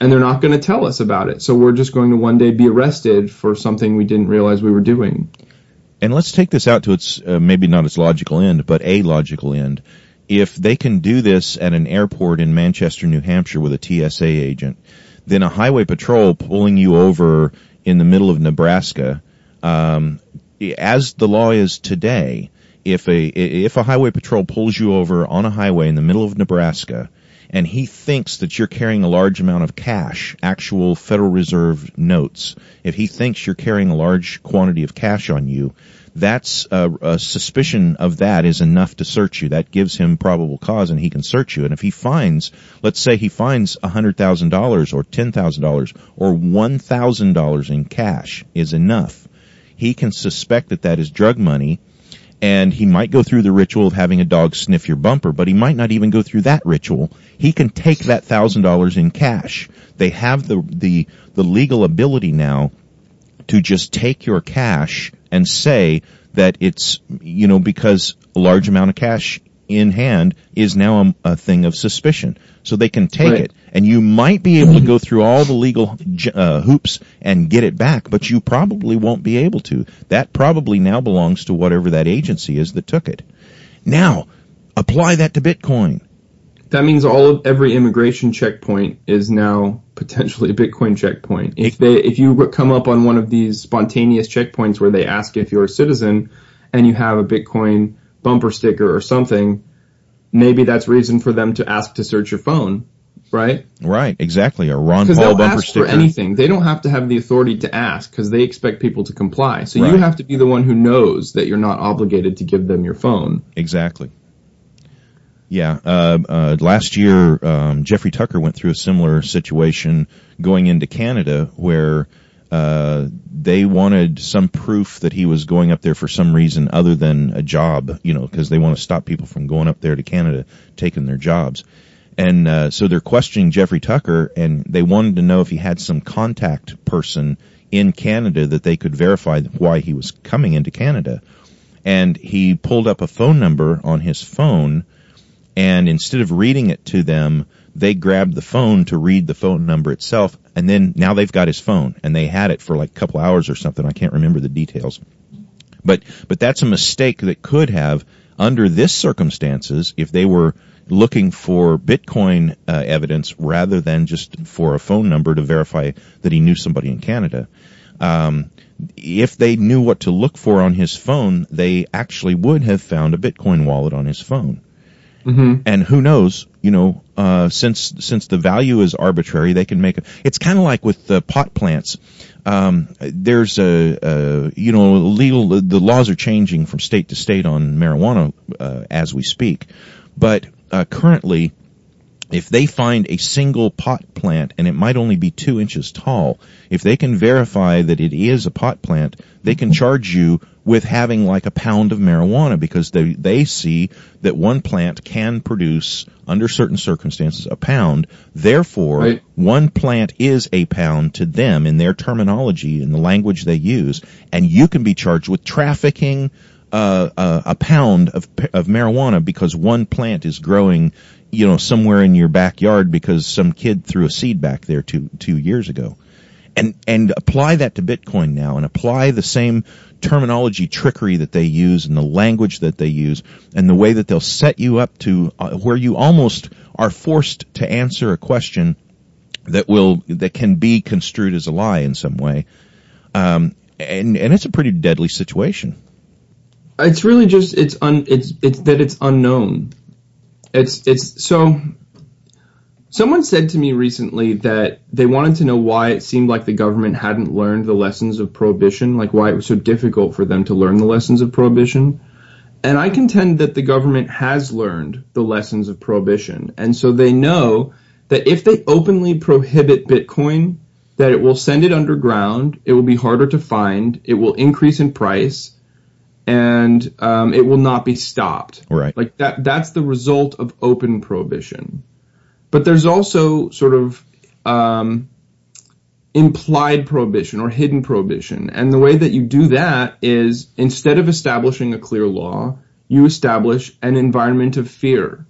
And they're not going to tell us about it. So we're just going to one day be arrested for something we didn't realize we were doing and let's take this out to its uh, maybe not its logical end, but a logical end. If they can do this at an airport in Manchester, New Hampshire with a TSA agent, then a highway patrol pulling you over in the middle of Nebraska, um, as the law is today, if a if a highway patrol pulls you over on a highway in the middle of Nebraska and he thinks that you're carrying a large amount of cash, actual Federal Reserve notes, if he thinks you're carrying a large quantity of cash on you, that's a, a, suspicion of that is enough to search you. That gives him probable cause, and he can search you. And if he finds, let's say he finds hundred thousand dollars, or ten thousand dollars, or one thousand dollars in cash is enough, he can suspect that that is drug money and he might go through the ritual of having a dog sniff your bumper, but he might not even go through that ritual. He can take that thousand dollars in cash. They have the, the, the legal ability now to just take your cash and say that it's, you know, because a large amount of cash in hand is now a, a thing of suspicion. So they can take right. it and you might be able to go through all the legal uh, hoops and get it back, but you probably won't be able to. That probably now belongs to whatever that agency is that took it. Now, apply that to Bitcoin. That means all of every immigration checkpoint is now potentially a Bitcoin checkpoint. If they, if you come up on one of these spontaneous checkpoints where they ask if you're a citizen and you have a Bitcoin bumper sticker or something, maybe that's reason for them to ask to search your phone, right? Right, exactly. A Ron Paul bumper ask sticker. for anything. They don't have to have the authority to ask because they expect people to comply. So right. you have to be the one who knows that you're not obligated to give them your phone. Exactly. Yeah, uh, uh, last year, um, Jeffrey Tucker went through a similar situation going into Canada where uh, they wanted some proof that he was going up there for some reason other than a job, you know, because they want to stop people from going up there to Canada taking their jobs. And uh, so they're questioning Jeffrey Tucker, and they wanted to know if he had some contact person in Canada that they could verify why he was coming into Canada. And he pulled up a phone number on his phone, and instead of reading it to them, they grabbed the phone to read the phone number itself, and then now they've got his phone, and they had it for like a couple hours or something. I can't remember the details. But, but that's a mistake that could have, under this circumstances, if they were looking for Bitcoin uh, evidence rather than just for a phone number to verify that he knew somebody in Canada. Um, if they knew what to look for on his phone, they actually would have found a Bitcoin wallet on his phone. Mm-hmm. And who knows, you know, uh, since since the value is arbitrary, they can make it. It's kind of like with the pot plants. Um, there's a, a, you know legal the laws are changing from state to state on marijuana uh, as we speak, but uh, currently, if they find a single pot plant and it might only be two inches tall, if they can verify that it is a pot plant, they can charge you with having like a pound of marijuana because they, they see that one plant can produce under certain circumstances a pound. Therefore, right. one plant is a pound to them in their terminology in the language they use and you can be charged with trafficking, uh, uh, a pound of of marijuana because one plant is growing, you know, somewhere in your backyard because some kid threw a seed back there two two years ago, and and apply that to Bitcoin now and apply the same terminology trickery that they use and the language that they use and the way that they'll set you up to uh, where you almost are forced to answer a question that will that can be construed as a lie in some way. Um, and and it's a pretty deadly situation. It's really just it's un it's it's that it's unknown. It's it's so. Someone said to me recently that they wanted to know why it seemed like the government hadn't learned the lessons of prohibition, like why it was so difficult for them to learn the lessons of prohibition. And I contend that the government has learned the lessons of prohibition. And so they know that if they openly prohibit Bitcoin, that it will send it underground, it will be harder to find, it will increase in price, and um, it will not be stopped. Right. Like that. That's the result of open prohibition. But there's also sort of um, implied prohibition or hidden prohibition, and the way that you do that is instead of establishing a clear law, you establish an environment of fear.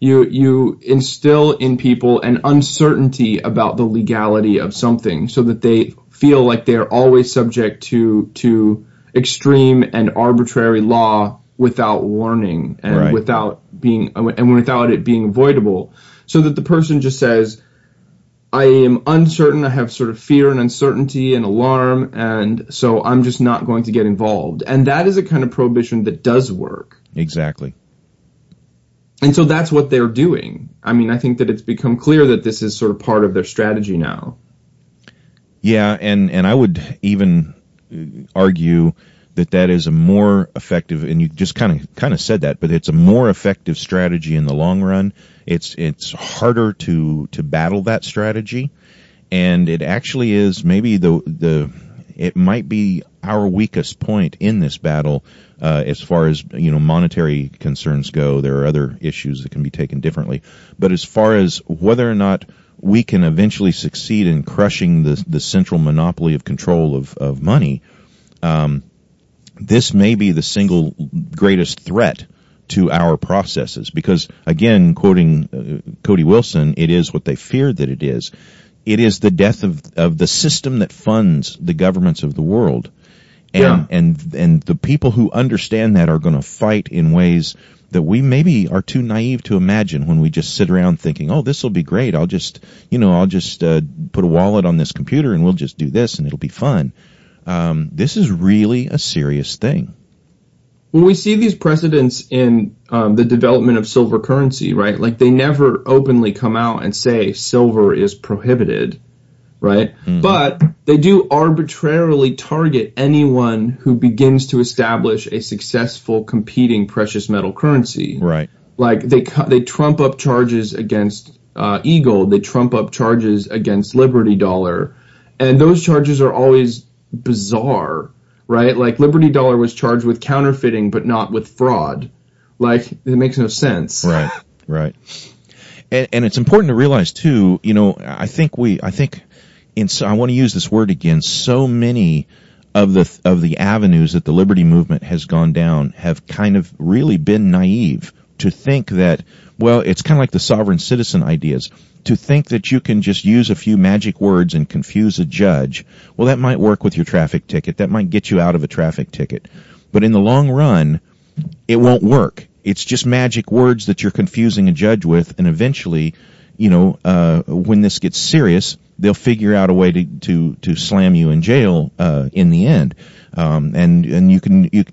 You you instill in people an uncertainty about the legality of something, so that they feel like they are always subject to to extreme and arbitrary law without warning and right. without being and without it being avoidable so that the person just says I am uncertain I have sort of fear and uncertainty and alarm and so I'm just not going to get involved. And that is a kind of prohibition that does work. Exactly. And so that's what they're doing. I mean I think that it's become clear that this is sort of part of their strategy now. Yeah and and I would even uh, argue that that is a more effective, and you just kind of kind of said that, but it's a more effective strategy in the long run. It's it's harder to to battle that strategy, and it actually is maybe the the it might be our weakest point in this battle uh, as far as you know monetary concerns go. There are other issues that can be taken differently, but as far as whether or not we can eventually succeed in crushing the the central monopoly of control of of money um, this may be the single greatest threat to our processes. Because again quoting uh, Cody Wilson it is what they fear that it is. It is the death of of the system that funds the governments of the world. And yeah. and and the people who understand that are going to fight in ways that we maybe are too naive to imagine when we just sit around thinking oh this will be great. I'll just you know I'll just uh, put a wallet on this computer and we'll just do this and it'll be fun. Um, this is really a serious thing. We see these precedents in um, the development of silver currency, right? Like they never openly come out and say silver is prohibited, right? Mm-hmm. But they do arbitrarily target anyone who begins to establish a successful competing precious metal currency. Right. Like they they trump up charges against uh, Eagle, they trump up charges against Liberty Dollar and those charges are always bizarre, right? Like Liberty Dollar was charged with counterfeiting, but not with fraud. Like it makes no sense. Right, right. And, and it's important to realize too. You know, I think we, I think, in so, I want to use this word again. So many of the of the avenues that the liberty movement has gone down have kind of really been naive to think that well, it's kind of like the sovereign citizen ideas. To think that you can just use a few magic words and confuse a judge, well, that might work with your traffic ticket. That might get you out of a traffic ticket. But in the long run, it won't work. It's just magic words that you're confusing a judge with, and eventually, you know, uh, when this gets serious, they'll figure out a way to to, to slam you in jail uh, in the end. Um, and and you can you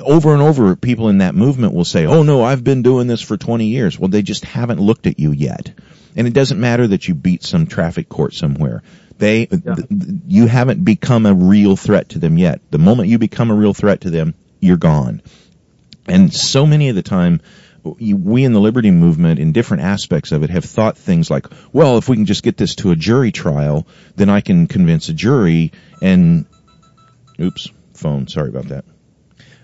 over and over people in that movement will say, "Oh no, I've been doing this for 20 years." Well, they just haven't looked at you yet. And it doesn't matter that you beat some traffic court somewhere. They yeah. th- you haven't become a real threat to them yet. The moment you become a real threat to them, you're gone. And so many of the time we in the liberty movement in different aspects of it have thought things like, well, if we can just get this to a jury trial, then I can convince a jury and Oops, phone. Sorry about that.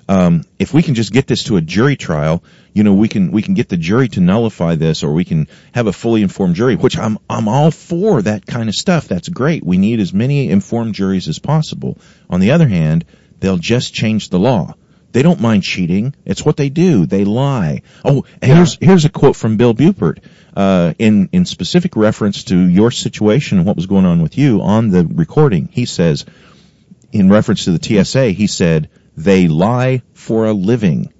Um, if we can just get this to a jury trial, you know, we can we can get the jury to nullify this, or we can have a fully informed jury. Which I'm I'm all for that kind of stuff. That's great. We need as many informed juries as possible. On the other hand, they'll just change the law. They don't mind cheating. It's what they do. They lie. Oh, yeah. here's here's a quote from Bill Buppert uh, in in specific reference to your situation and what was going on with you on the recording. He says in reference to the TSA, he said, they lie for a living.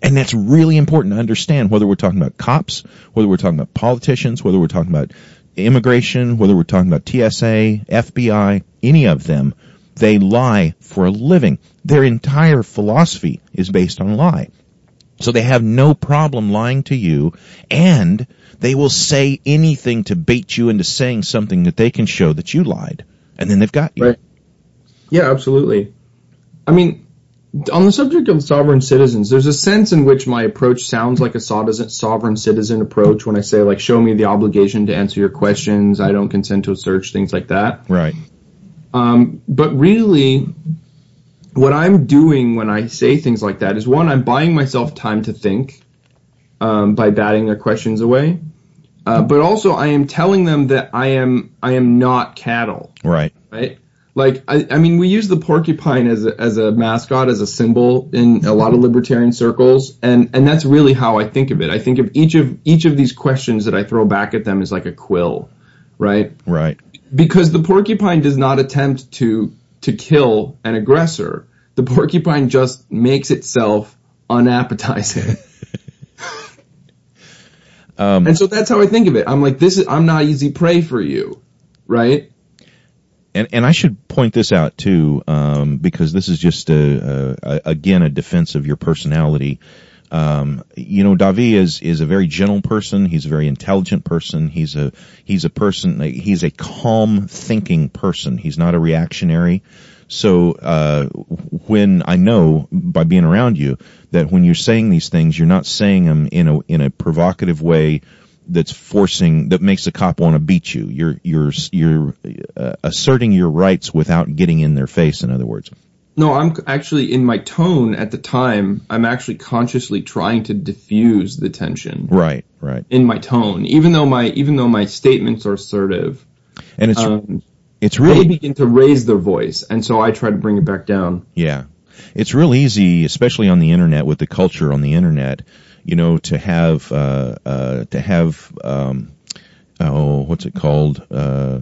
And that's really important to understand whether we're talking about cops, whether we're talking about politicians, whether we're talking about immigration, whether we're talking about TSA, FBI, any of them, they lie for a living. Their entire philosophy is based on lie. So they have no problem lying to you and they will say anything to bait you into saying something that they can show that you lied. And then they've got you. Right. Yeah, absolutely. I mean, on the subject of sovereign citizens, there's a sense in which my approach sounds like a sovereign citizen approach when I say like, show me the obligation to answer your questions. I don't consent to a search, things like that. Right. Um, but really, what I'm doing when I say things like that is one, I'm buying myself time to think um, by batting their questions away. Uh, but also, I am telling them that I am I am not cattle. Right. Right like I, I mean we use the porcupine as a, as a mascot as a symbol in a lot of libertarian circles and and that's really how I think of it. I think of each of each of these questions that I throw back at them is like a quill right? Right. Because the porcupine does not attempt to to kill an aggressor. The porcupine just makes itself unappetizing. <laughs> Um, and so that's how I think of it. I'm like this is I'm not easy prey for you right and and I should point this out too, um, because this is just a, a, again a defense of your personality. Um, you know, Davi is is a very gentle person. He's a very intelligent person. He's a he's a person. He's a calm thinking person. He's not a reactionary. So uh, when I know by being around you that when you're saying these things, you're not saying them in a in a provocative way that's forcing that makes a cop want to beat you. You're you're you're uh, asserting your rights without getting in their face. In other words. No, I'm actually in my tone at the time. I'm actually consciously trying to diffuse the tension. Right, right. In my tone, even though my even though my statements are assertive, and it's um, it's really they begin to raise their voice, and so I try to bring it back down. Yeah, it's real easy, especially on the internet with the culture on the internet you know, to have uh, uh, to have um, oh, what's it called? Uh,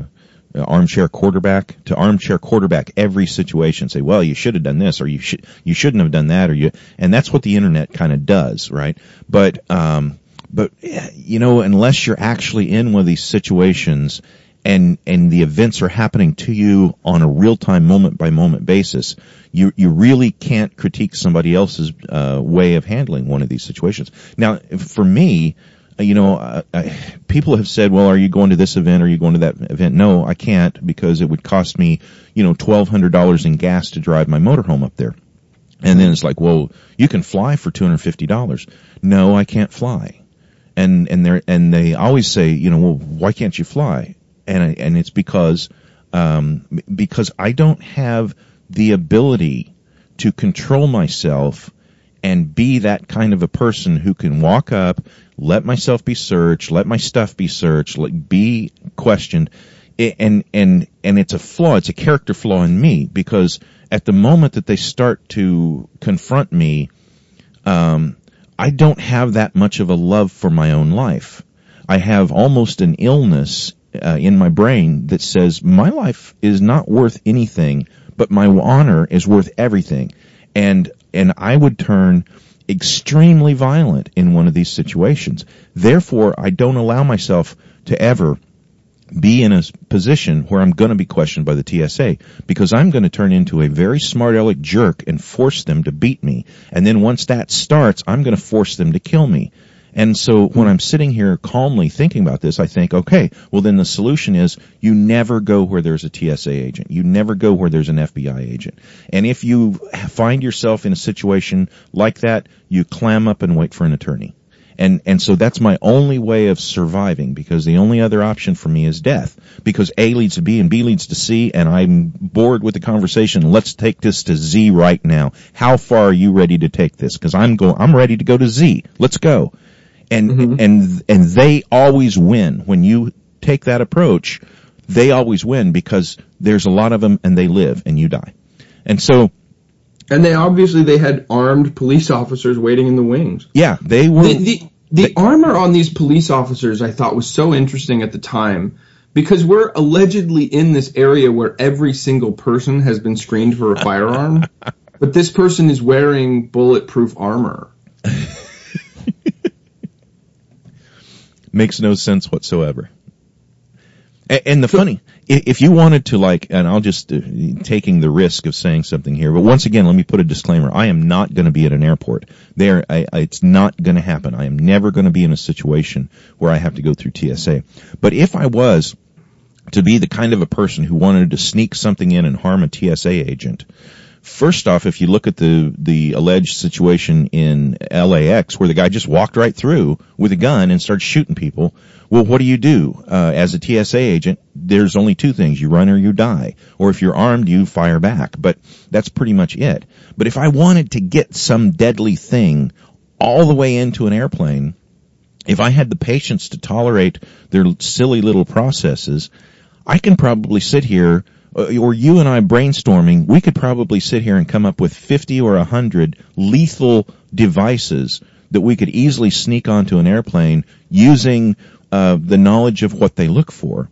armchair quarterback to armchair quarterback every situation. Say, well, you should have done this, or you should you shouldn't have done that, or you. And that's what the internet kind of does, right? But um, but you know, unless you're actually in one of these situations and and the events are happening to you on a real time moment by moment basis you you really can't critique somebody else's uh, way of handling one of these situations. Now for me uh, you know uh, I, people have said well are you going to this event? Are you going to that event? No I can't because it would cost me you know $1200 in gas to drive my motorhome up there. And then it's like well you can fly for $250 no I can't fly. And and they and they always say, you know, well, why can't you fly? and and it's because um, because I don't have the ability to control myself and be that kind of a person who can walk up, let myself be searched, let my stuff be searched, let, be questioned, and and and it's a flaw. It's a character flaw in me because at the moment that they start to confront me, um, I don't have that much of a love for my own life. I have almost an illness uh, in my brain that says my life is not worth anything, but my honor is worth everything, and and I would turn extremely violent in one of these situations. Therefore, I don't allow myself to ever be in a position where I'm going to be questioned by the TSA because I'm going to turn into a very smart aleck jerk and force them to beat me. And then once that starts, I'm going to force them to kill me. And so when I'm sitting here calmly thinking about this, I think, okay, well then the solution is you never go where there's a TSA agent. You never go where there's an FBI agent. And if you find yourself in a situation like that, you clam up and wait for an attorney. And, and so that's my only way of surviving because the only other option for me is death. Because A leads to B and B leads to C and I'm bored with the conversation. Let's take this to Z right now. How far are you ready to take this? Cause I'm go, I'm ready to go to Z. Let's go. And, mm-hmm. and, and they always win when you take that approach. They always win because there's a lot of them and they live and you die. And so and they obviously they had armed police officers waiting in the wings. Yeah, they were. The, the, the they, armor on these police officers I thought was so interesting at the time because we're allegedly in this area where every single person has been screened for a firearm, <laughs> but this person is wearing bulletproof armor. <laughs> Makes no sense whatsoever. And the funny, if you wanted to like, and I'll just uh, taking the risk of saying something here, but once again, let me put a disclaimer. I am not going to be at an airport. There, I, I, it's not going to happen. I am never going to be in a situation where I have to go through TSA. But if I was to be the kind of a person who wanted to sneak something in and harm a TSA agent, First off, if you look at the, the alleged situation in LAX where the guy just walked right through with a gun and started shooting people, well, what do you do? Uh, as a TSA agent, there's only two things. You run or you die. Or if you're armed, you fire back. But that's pretty much it. But if I wanted to get some deadly thing all the way into an airplane, if I had the patience to tolerate their silly little processes, I can probably sit here or you and I brainstorming, we could probably sit here and come up with 50 or 100 lethal devices that we could easily sneak onto an airplane using uh, the knowledge of what they look for.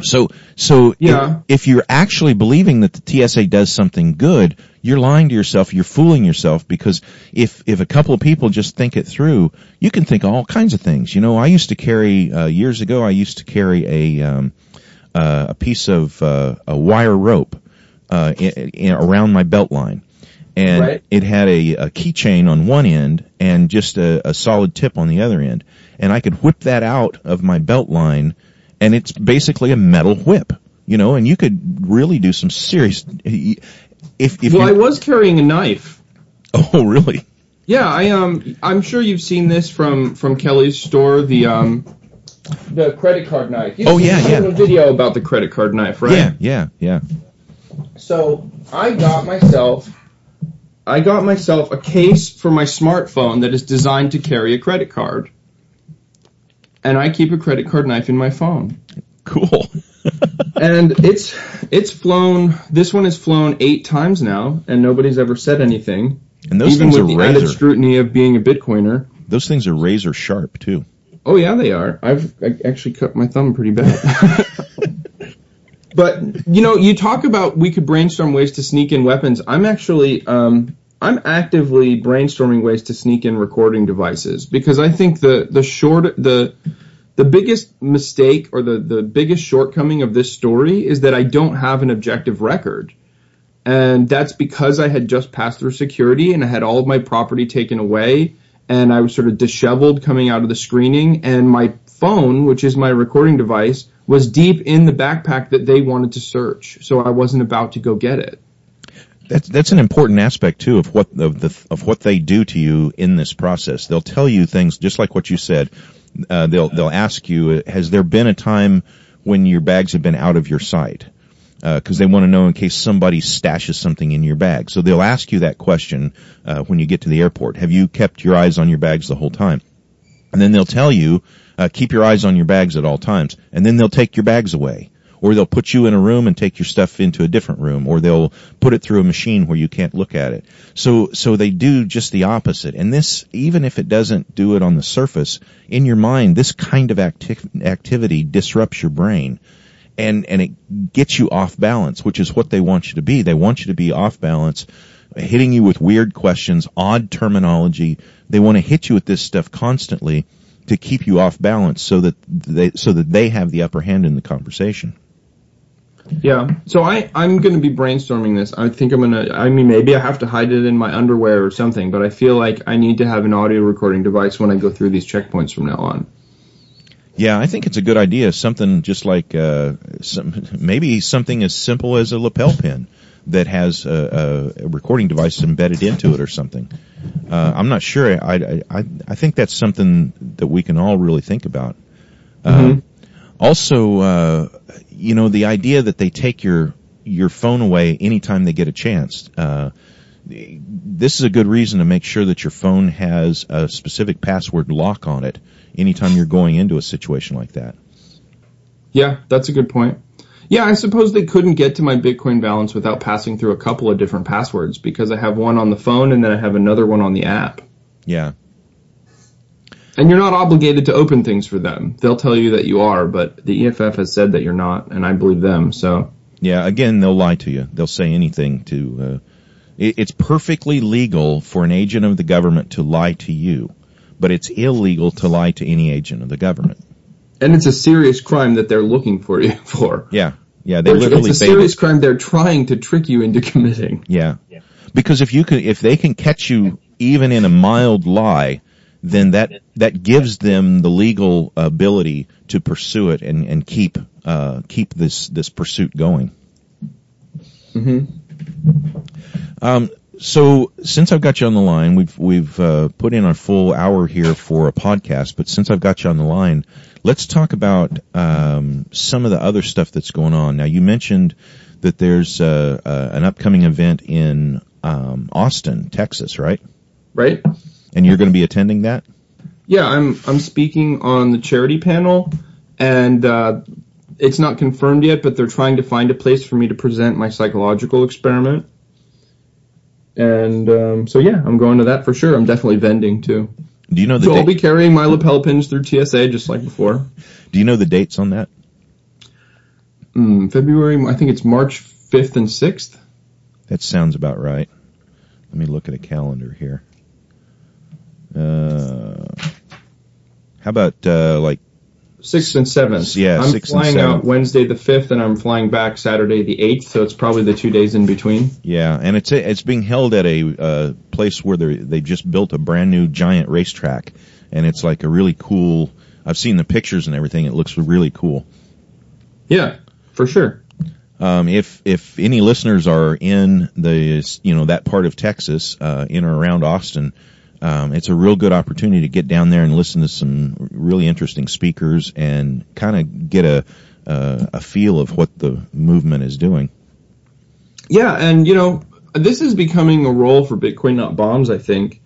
So, so yeah. if, if, you're actually believing that the TSA does something good, you're lying to yourself. You're fooling yourself because if if a couple of people just think it through, you can think all kinds of things. You know, I used to carry uh, years ago. I used to carry a um, uh, a piece of uh, a wire rope uh, in, in, around my belt line, and right. it had a, a keychain on one end and just a, a solid tip on the other end, and I could whip that out of my belt line, and it's basically a metal whip, you know, and you could really do some serious. If, if well, I was carrying a knife. <laughs> Oh, really? Yeah, I um, I'm sure you've seen this from from Kelly's store. The um, the credit card knife. You oh yeah, yeah. A video about the credit card knife, right? Yeah, yeah, yeah. So I got myself, I got myself a case for my smartphone that is designed to carry a credit card, and I keep a credit card knife in my phone. Cool. <laughs> and it's it's flown. This one has flown eight times now, and nobody's ever said anything. And those even things with are the razor. added scrutiny of being a Bitcoiner. Those things are razor sharp too. Oh yeah, they are. I've I actually cut my thumb pretty bad. <laughs> but you know, you talk about we could brainstorm ways to sneak in weapons. I'm actually um, I'm actively brainstorming ways to sneak in recording devices because I think the the short the the biggest mistake or the the biggest shortcoming of this story is that I don't have an objective record. And that's because I had just passed through security and I had all of my property taken away and I was sort of disheveled coming out of the screening and my phone, which is my recording device, was deep in the backpack that they wanted to search. So I wasn't about to go get it. That's that's an important aspect too of what of the of what they do to you in this process. They'll tell you things just like what you said. Uh, they'll they'll ask you, has there been a time when your bags have been out of your sight? Because they want to know in case somebody stashes something in your bag. So they'll ask you that question uh, when you get to the airport. Have you kept your eyes on your bags the whole time? And then they'll tell you, uh, keep your eyes on your bags at all times. And then they'll take your bags away. Or they'll put you in a room and take your stuff into a different room. Or they'll put it through a machine where you can't look at it. So, so they do just the opposite. And this, even if it doesn't do it on the surface, in your mind, this kind of acti- activity disrupts your brain and and it gets you off balance, which is what they want you to be. They want you to be off balance, hitting you with weird questions, odd terminology. They want to hit you with this stuff constantly to keep you off balance, so that they so that they have the upper hand in the conversation. Yeah. So I, I'm going to be brainstorming this. I think I'm going to, I mean, maybe I have to hide it in my underwear or something, but I feel like I need to have an audio recording device when I go through these checkpoints from now on. Yeah, I think it's a good idea. Something just like uh, some, maybe something as simple as a lapel pin that has a, a recording device embedded into it or something. Uh, I'm not sure. I, I I think that's something that we can all really think about. Mm-hmm. Uh, also, uh, you know, the idea that they take your your phone away anytime they get a chance. Uh, this is a good reason to make sure that your phone has a specific password lock on it anytime you're going into a situation like that. Yeah, that's a good point. Yeah, I suppose they couldn't get to my Bitcoin balance without passing through a couple of different passwords because I have one on the phone and then I have another one on the app. Yeah. And you're not obligated to open things for them. They'll tell you that you are, but the EFF has said that you're not, and I believe them, so. Yeah, again, they'll lie to you. They'll say anything to, uh, it's perfectly legal for an agent of the government to lie to you, but it's illegal to lie to any agent of the government. And it's a serious crime that they're looking for you <laughs> for. Yeah, yeah, they literally It's literally a serious it. crime they're trying to trick you into <laughs> committing. Yeah, because if you can, if they can catch you even in a mild lie, then that that gives them the legal ability to pursue it and and keep uh, keep this this pursuit going. hmm Um, so since I've got you on the line, we've we've uh, put in our full hour here for a podcast. But since I've got you on the line, let's talk about um, some of the other stuff that's going on. Now, you mentioned that there's uh, uh, an upcoming event in um, Austin, Texas, right? Right? And you're going to be attending that. Yeah, I'm I'm speaking on the charity panel, and uh, it's not confirmed yet, but they're trying to find a place for me to present my psychological experiment. And um, so yeah, I'm going to that for sure. I'm definitely vending too. Do you know the So I'll be carrying my lapel pins through TSA just like before. Do you know the dates on that? Mm, February, I think it's March 5th and 6th. That sounds about right. Let me look at a calendar here. Uh, how about uh, like 6th and 7th. Yeah, I'm 6th and flying out Wednesday the 5th and I'm flying back Saturday the 8th, so it's probably the two days in between. Yeah, and it's it's being held at a uh, place where they they just built a brand new giant racetrack, and it's like a really cool. I've seen the pictures and everything. It looks really cool. Yeah, for sure. Um, if if any listeners are in the you know that part of Texas, uh, in or around Austin, um, it's a real good opportunity to get down there and listen to some really interesting speakers and kind of get a uh, a feel of what the movement is doing. Yeah, and you know, this is becoming a role for Bitcoin not bombs, I think.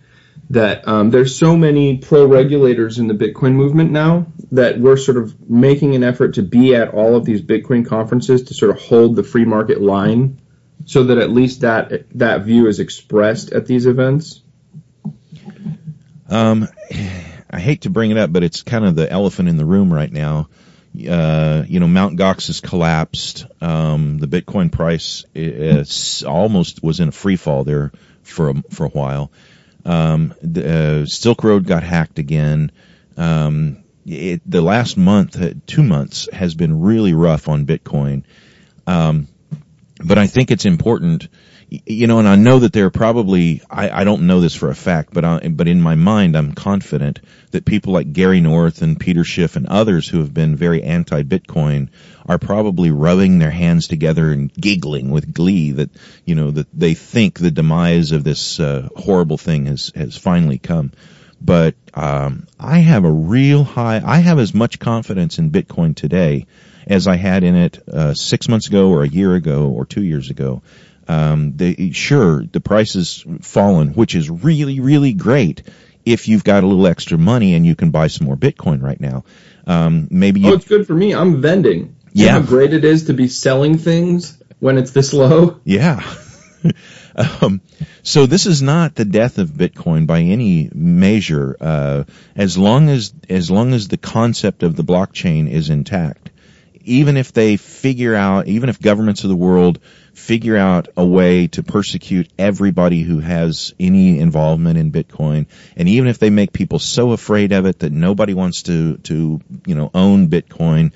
That um, there's so many pro regulators in the Bitcoin movement now that we're sort of making an effort to be at all of these Bitcoin conferences to sort of hold the free market line, so that at least that that view is expressed at these events. Um, I hate to bring it up, but it's kind of the elephant in the room right now. Uh, you know, Mount Gox has collapsed. Um, the Bitcoin price is almost was in a free fall there for a, for a while. Um, the, uh, Silk Road got hacked again. Um, it, the last month, uh, two months has been really rough on Bitcoin. Um, but I think it's important, you know, and I know that there are probably, I, I don't know this for a fact, but I, but in my mind, I'm confident that people like Gary North and Peter Schiff and others who have been very anti-Bitcoin are probably rubbing their hands together and giggling with glee that, you know, that they think the demise of this, uh, horrible thing has, has finally come. But, um, I have a real high, I have as much confidence in Bitcoin today as I had in it uh, six months ago, or a year ago, or two years ago. Um, they, sure, the price has fallen, which is really, really great if you've got a little extra money and you can buy some more Bitcoin right now. Um, maybe you. Oh, it's good for me. I'm vending. You Yeah. know how great it is to be selling things when it's this low. Yeah. <laughs> um, so this is not the death of Bitcoin by any measure. Uh, as long as as long as the concept of the blockchain is intact, even if they figure out, even if governments of the world figure out a way to persecute everybody who has any involvement in Bitcoin, and even if they make people so afraid of it that nobody wants to to you know own Bitcoin,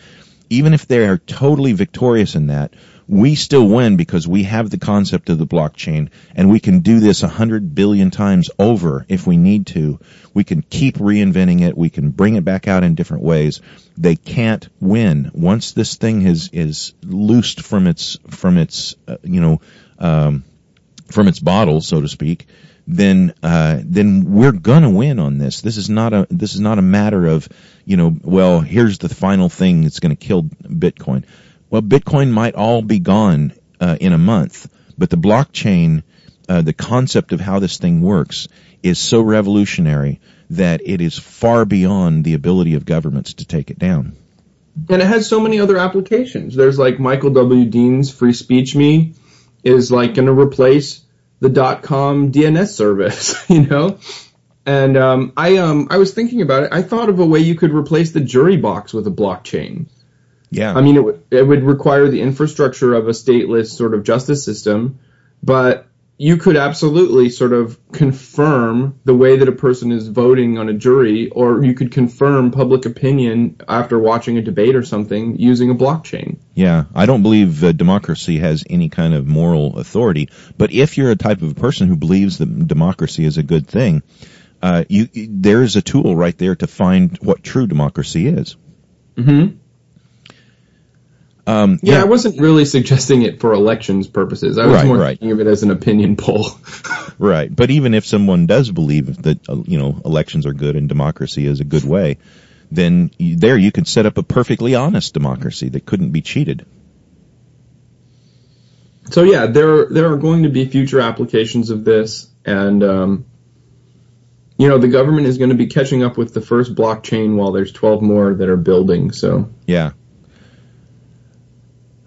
even if they are totally victorious in that, we still win because we have the concept of the blockchain and we can do this a hundred billion times over if we need to. We can keep reinventing it. We can bring it back out in different ways. They can't win once this thing is is loosed from its from its uh, you know um, from its bottle, so to speak. Then uh, then we're gonna win on this. This is not a this is not a matter of you know well here's the final thing that's to kill Bitcoin. Well, Bitcoin might all be gone uh, in a month, but the blockchain, uh, the concept of how this thing works, is so revolutionary that it is far beyond the ability of governments to take it down. And it has so many other applications. There's like Michael W. Dean's Free Speech Me is like going to replace the dot .com DNS service, <laughs> you know? And um, I um I was thinking about it. I thought of a way you could replace the jury box with a blockchain. Yeah, I mean, it, would it would require the infrastructure of a stateless sort of justice system, but you could absolutely sort of confirm the way that a person is voting on a jury, or you could confirm public opinion after watching a debate or something using a blockchain. Yeah, I don't believe uh, democracy has any kind of moral authority. But if you're a type of person who believes that democracy is a good thing, uh, you, there is a tool right there to find what true democracy is. Mm-hmm. Um, Yeah, I wasn't really suggesting it for elections purposes. I was Right, more right. thinking of it as an opinion poll. <laughs> right. But even if someone does believe that uh, you know elections are good and democracy is a good way, then you, there you could set up a perfectly honest democracy that couldn't be cheated. So yeah, there there are going to be future applications of this, and um, you know the government is going to be catching up with the first blockchain while there's 12 more that are building. So Yeah.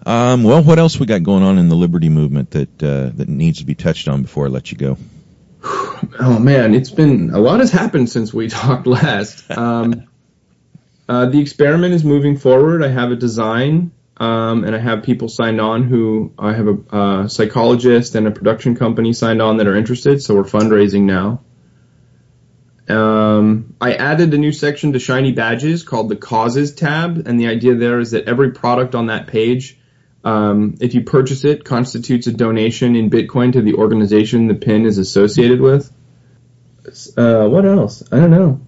Um, well, what else we got going on in the liberty movement that uh, that needs to be touched on before I let you go? <sighs> oh man, it's been a lot has happened since we <laughs> talked last. Um, uh, the experiment is moving forward. I have a design. Um, and I have people signed on who I have a uh, psychologist and a production company signed on that are interested. So we're fundraising now. Um, I added a new section to Shiny Badges called the Causes tab, and the idea there is that every product on that page, um, if you purchase it, constitutes a donation in Bitcoin to the organization the pin is associated with. Uh, what else? I don't know.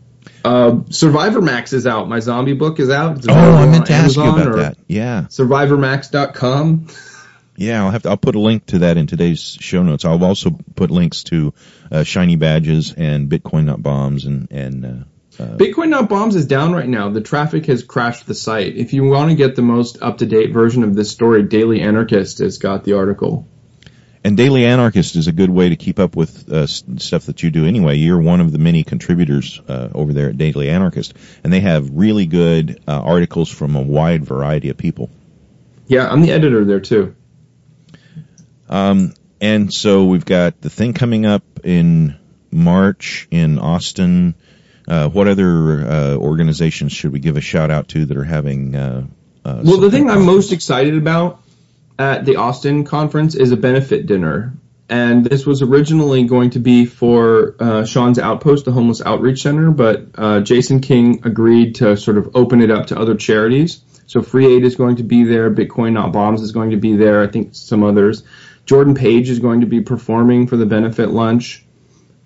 Uh, Survivor Max is out. My zombie book is out. It's Oh, I meant to on ask you about that. Yeah, SurvivorMax.com. yeah. I'll have to. I'll put a link to that in today's show notes. I'll also put links to uh, shiny badges and Bitcoin not bombs and and uh, Bitcoin Not Bombs is down right now. The traffic has crashed the site. If you want to get the most up to date version of this story, Daily Anarchist has got the article. And Daily Anarchist is a good way to keep up with uh, stuff that you do anyway. You're one of the many contributors uh, over there at Daily Anarchist, and they have really good uh, articles from a wide variety of people. Yeah, I'm the editor there too. Um, and so we've got the thing coming up in March in Austin. Uh, what other uh, organizations should we give a shout out to that are having? Uh, uh, Well, the thing I'm most excited about at the Austin conference is a benefit dinner. And this was originally going to be for uh, Sean's Outpost, the Homeless Outreach Center, but uh, Jason King agreed to sort of open it up to other charities. So Free Aid is going to be there, Bitcoin Not Bombs is going to be there, I think some others. Jordan Page is going to be performing for the benefit lunch.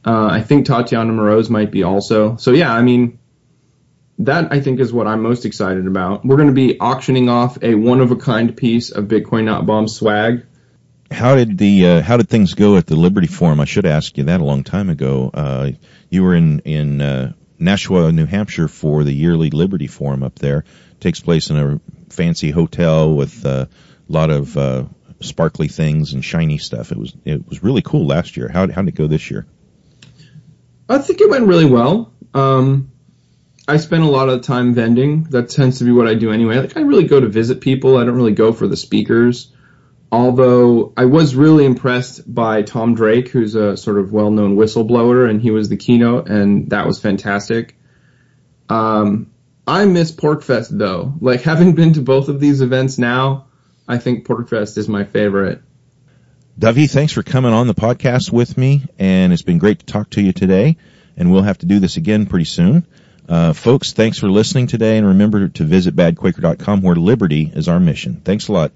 Uh, I think Tatiana Moroz might be also. So yeah, I mean, that I think is what I'm most excited about. We're going to be auctioning off a one of a kind piece of Bitcoin Not Bomb swag. How did the uh, how did things go at the Liberty Forum? I should ask you that a long time ago. Uh, you were in in uh, Nashua, New Hampshire for the yearly Liberty Forum up there. It takes place in a fancy hotel with uh, a lot of uh, sparkly things and shiny stuff. It was it was really cool last year. How how did it go this year? I think it went really well. Um, I spent a lot of time vending. That tends to be what I do anyway. Like I really go to visit people. I don't really go for the speakers. Although I was really impressed by Tom Drake, who's a sort of well-known whistleblower, and he was the keynote, and that was fantastic. Um, I miss PorcFest though. Like <laughs> having been to both of these events now, I think PorcFest is my favorite. Davi, thanks for coming on the podcast with me, and it's been great to talk to you today. And we'll have to do this again pretty soon. Uh, folks, thanks for listening today, and remember to visit badquaker.com where liberty is our mission. Thanks a lot.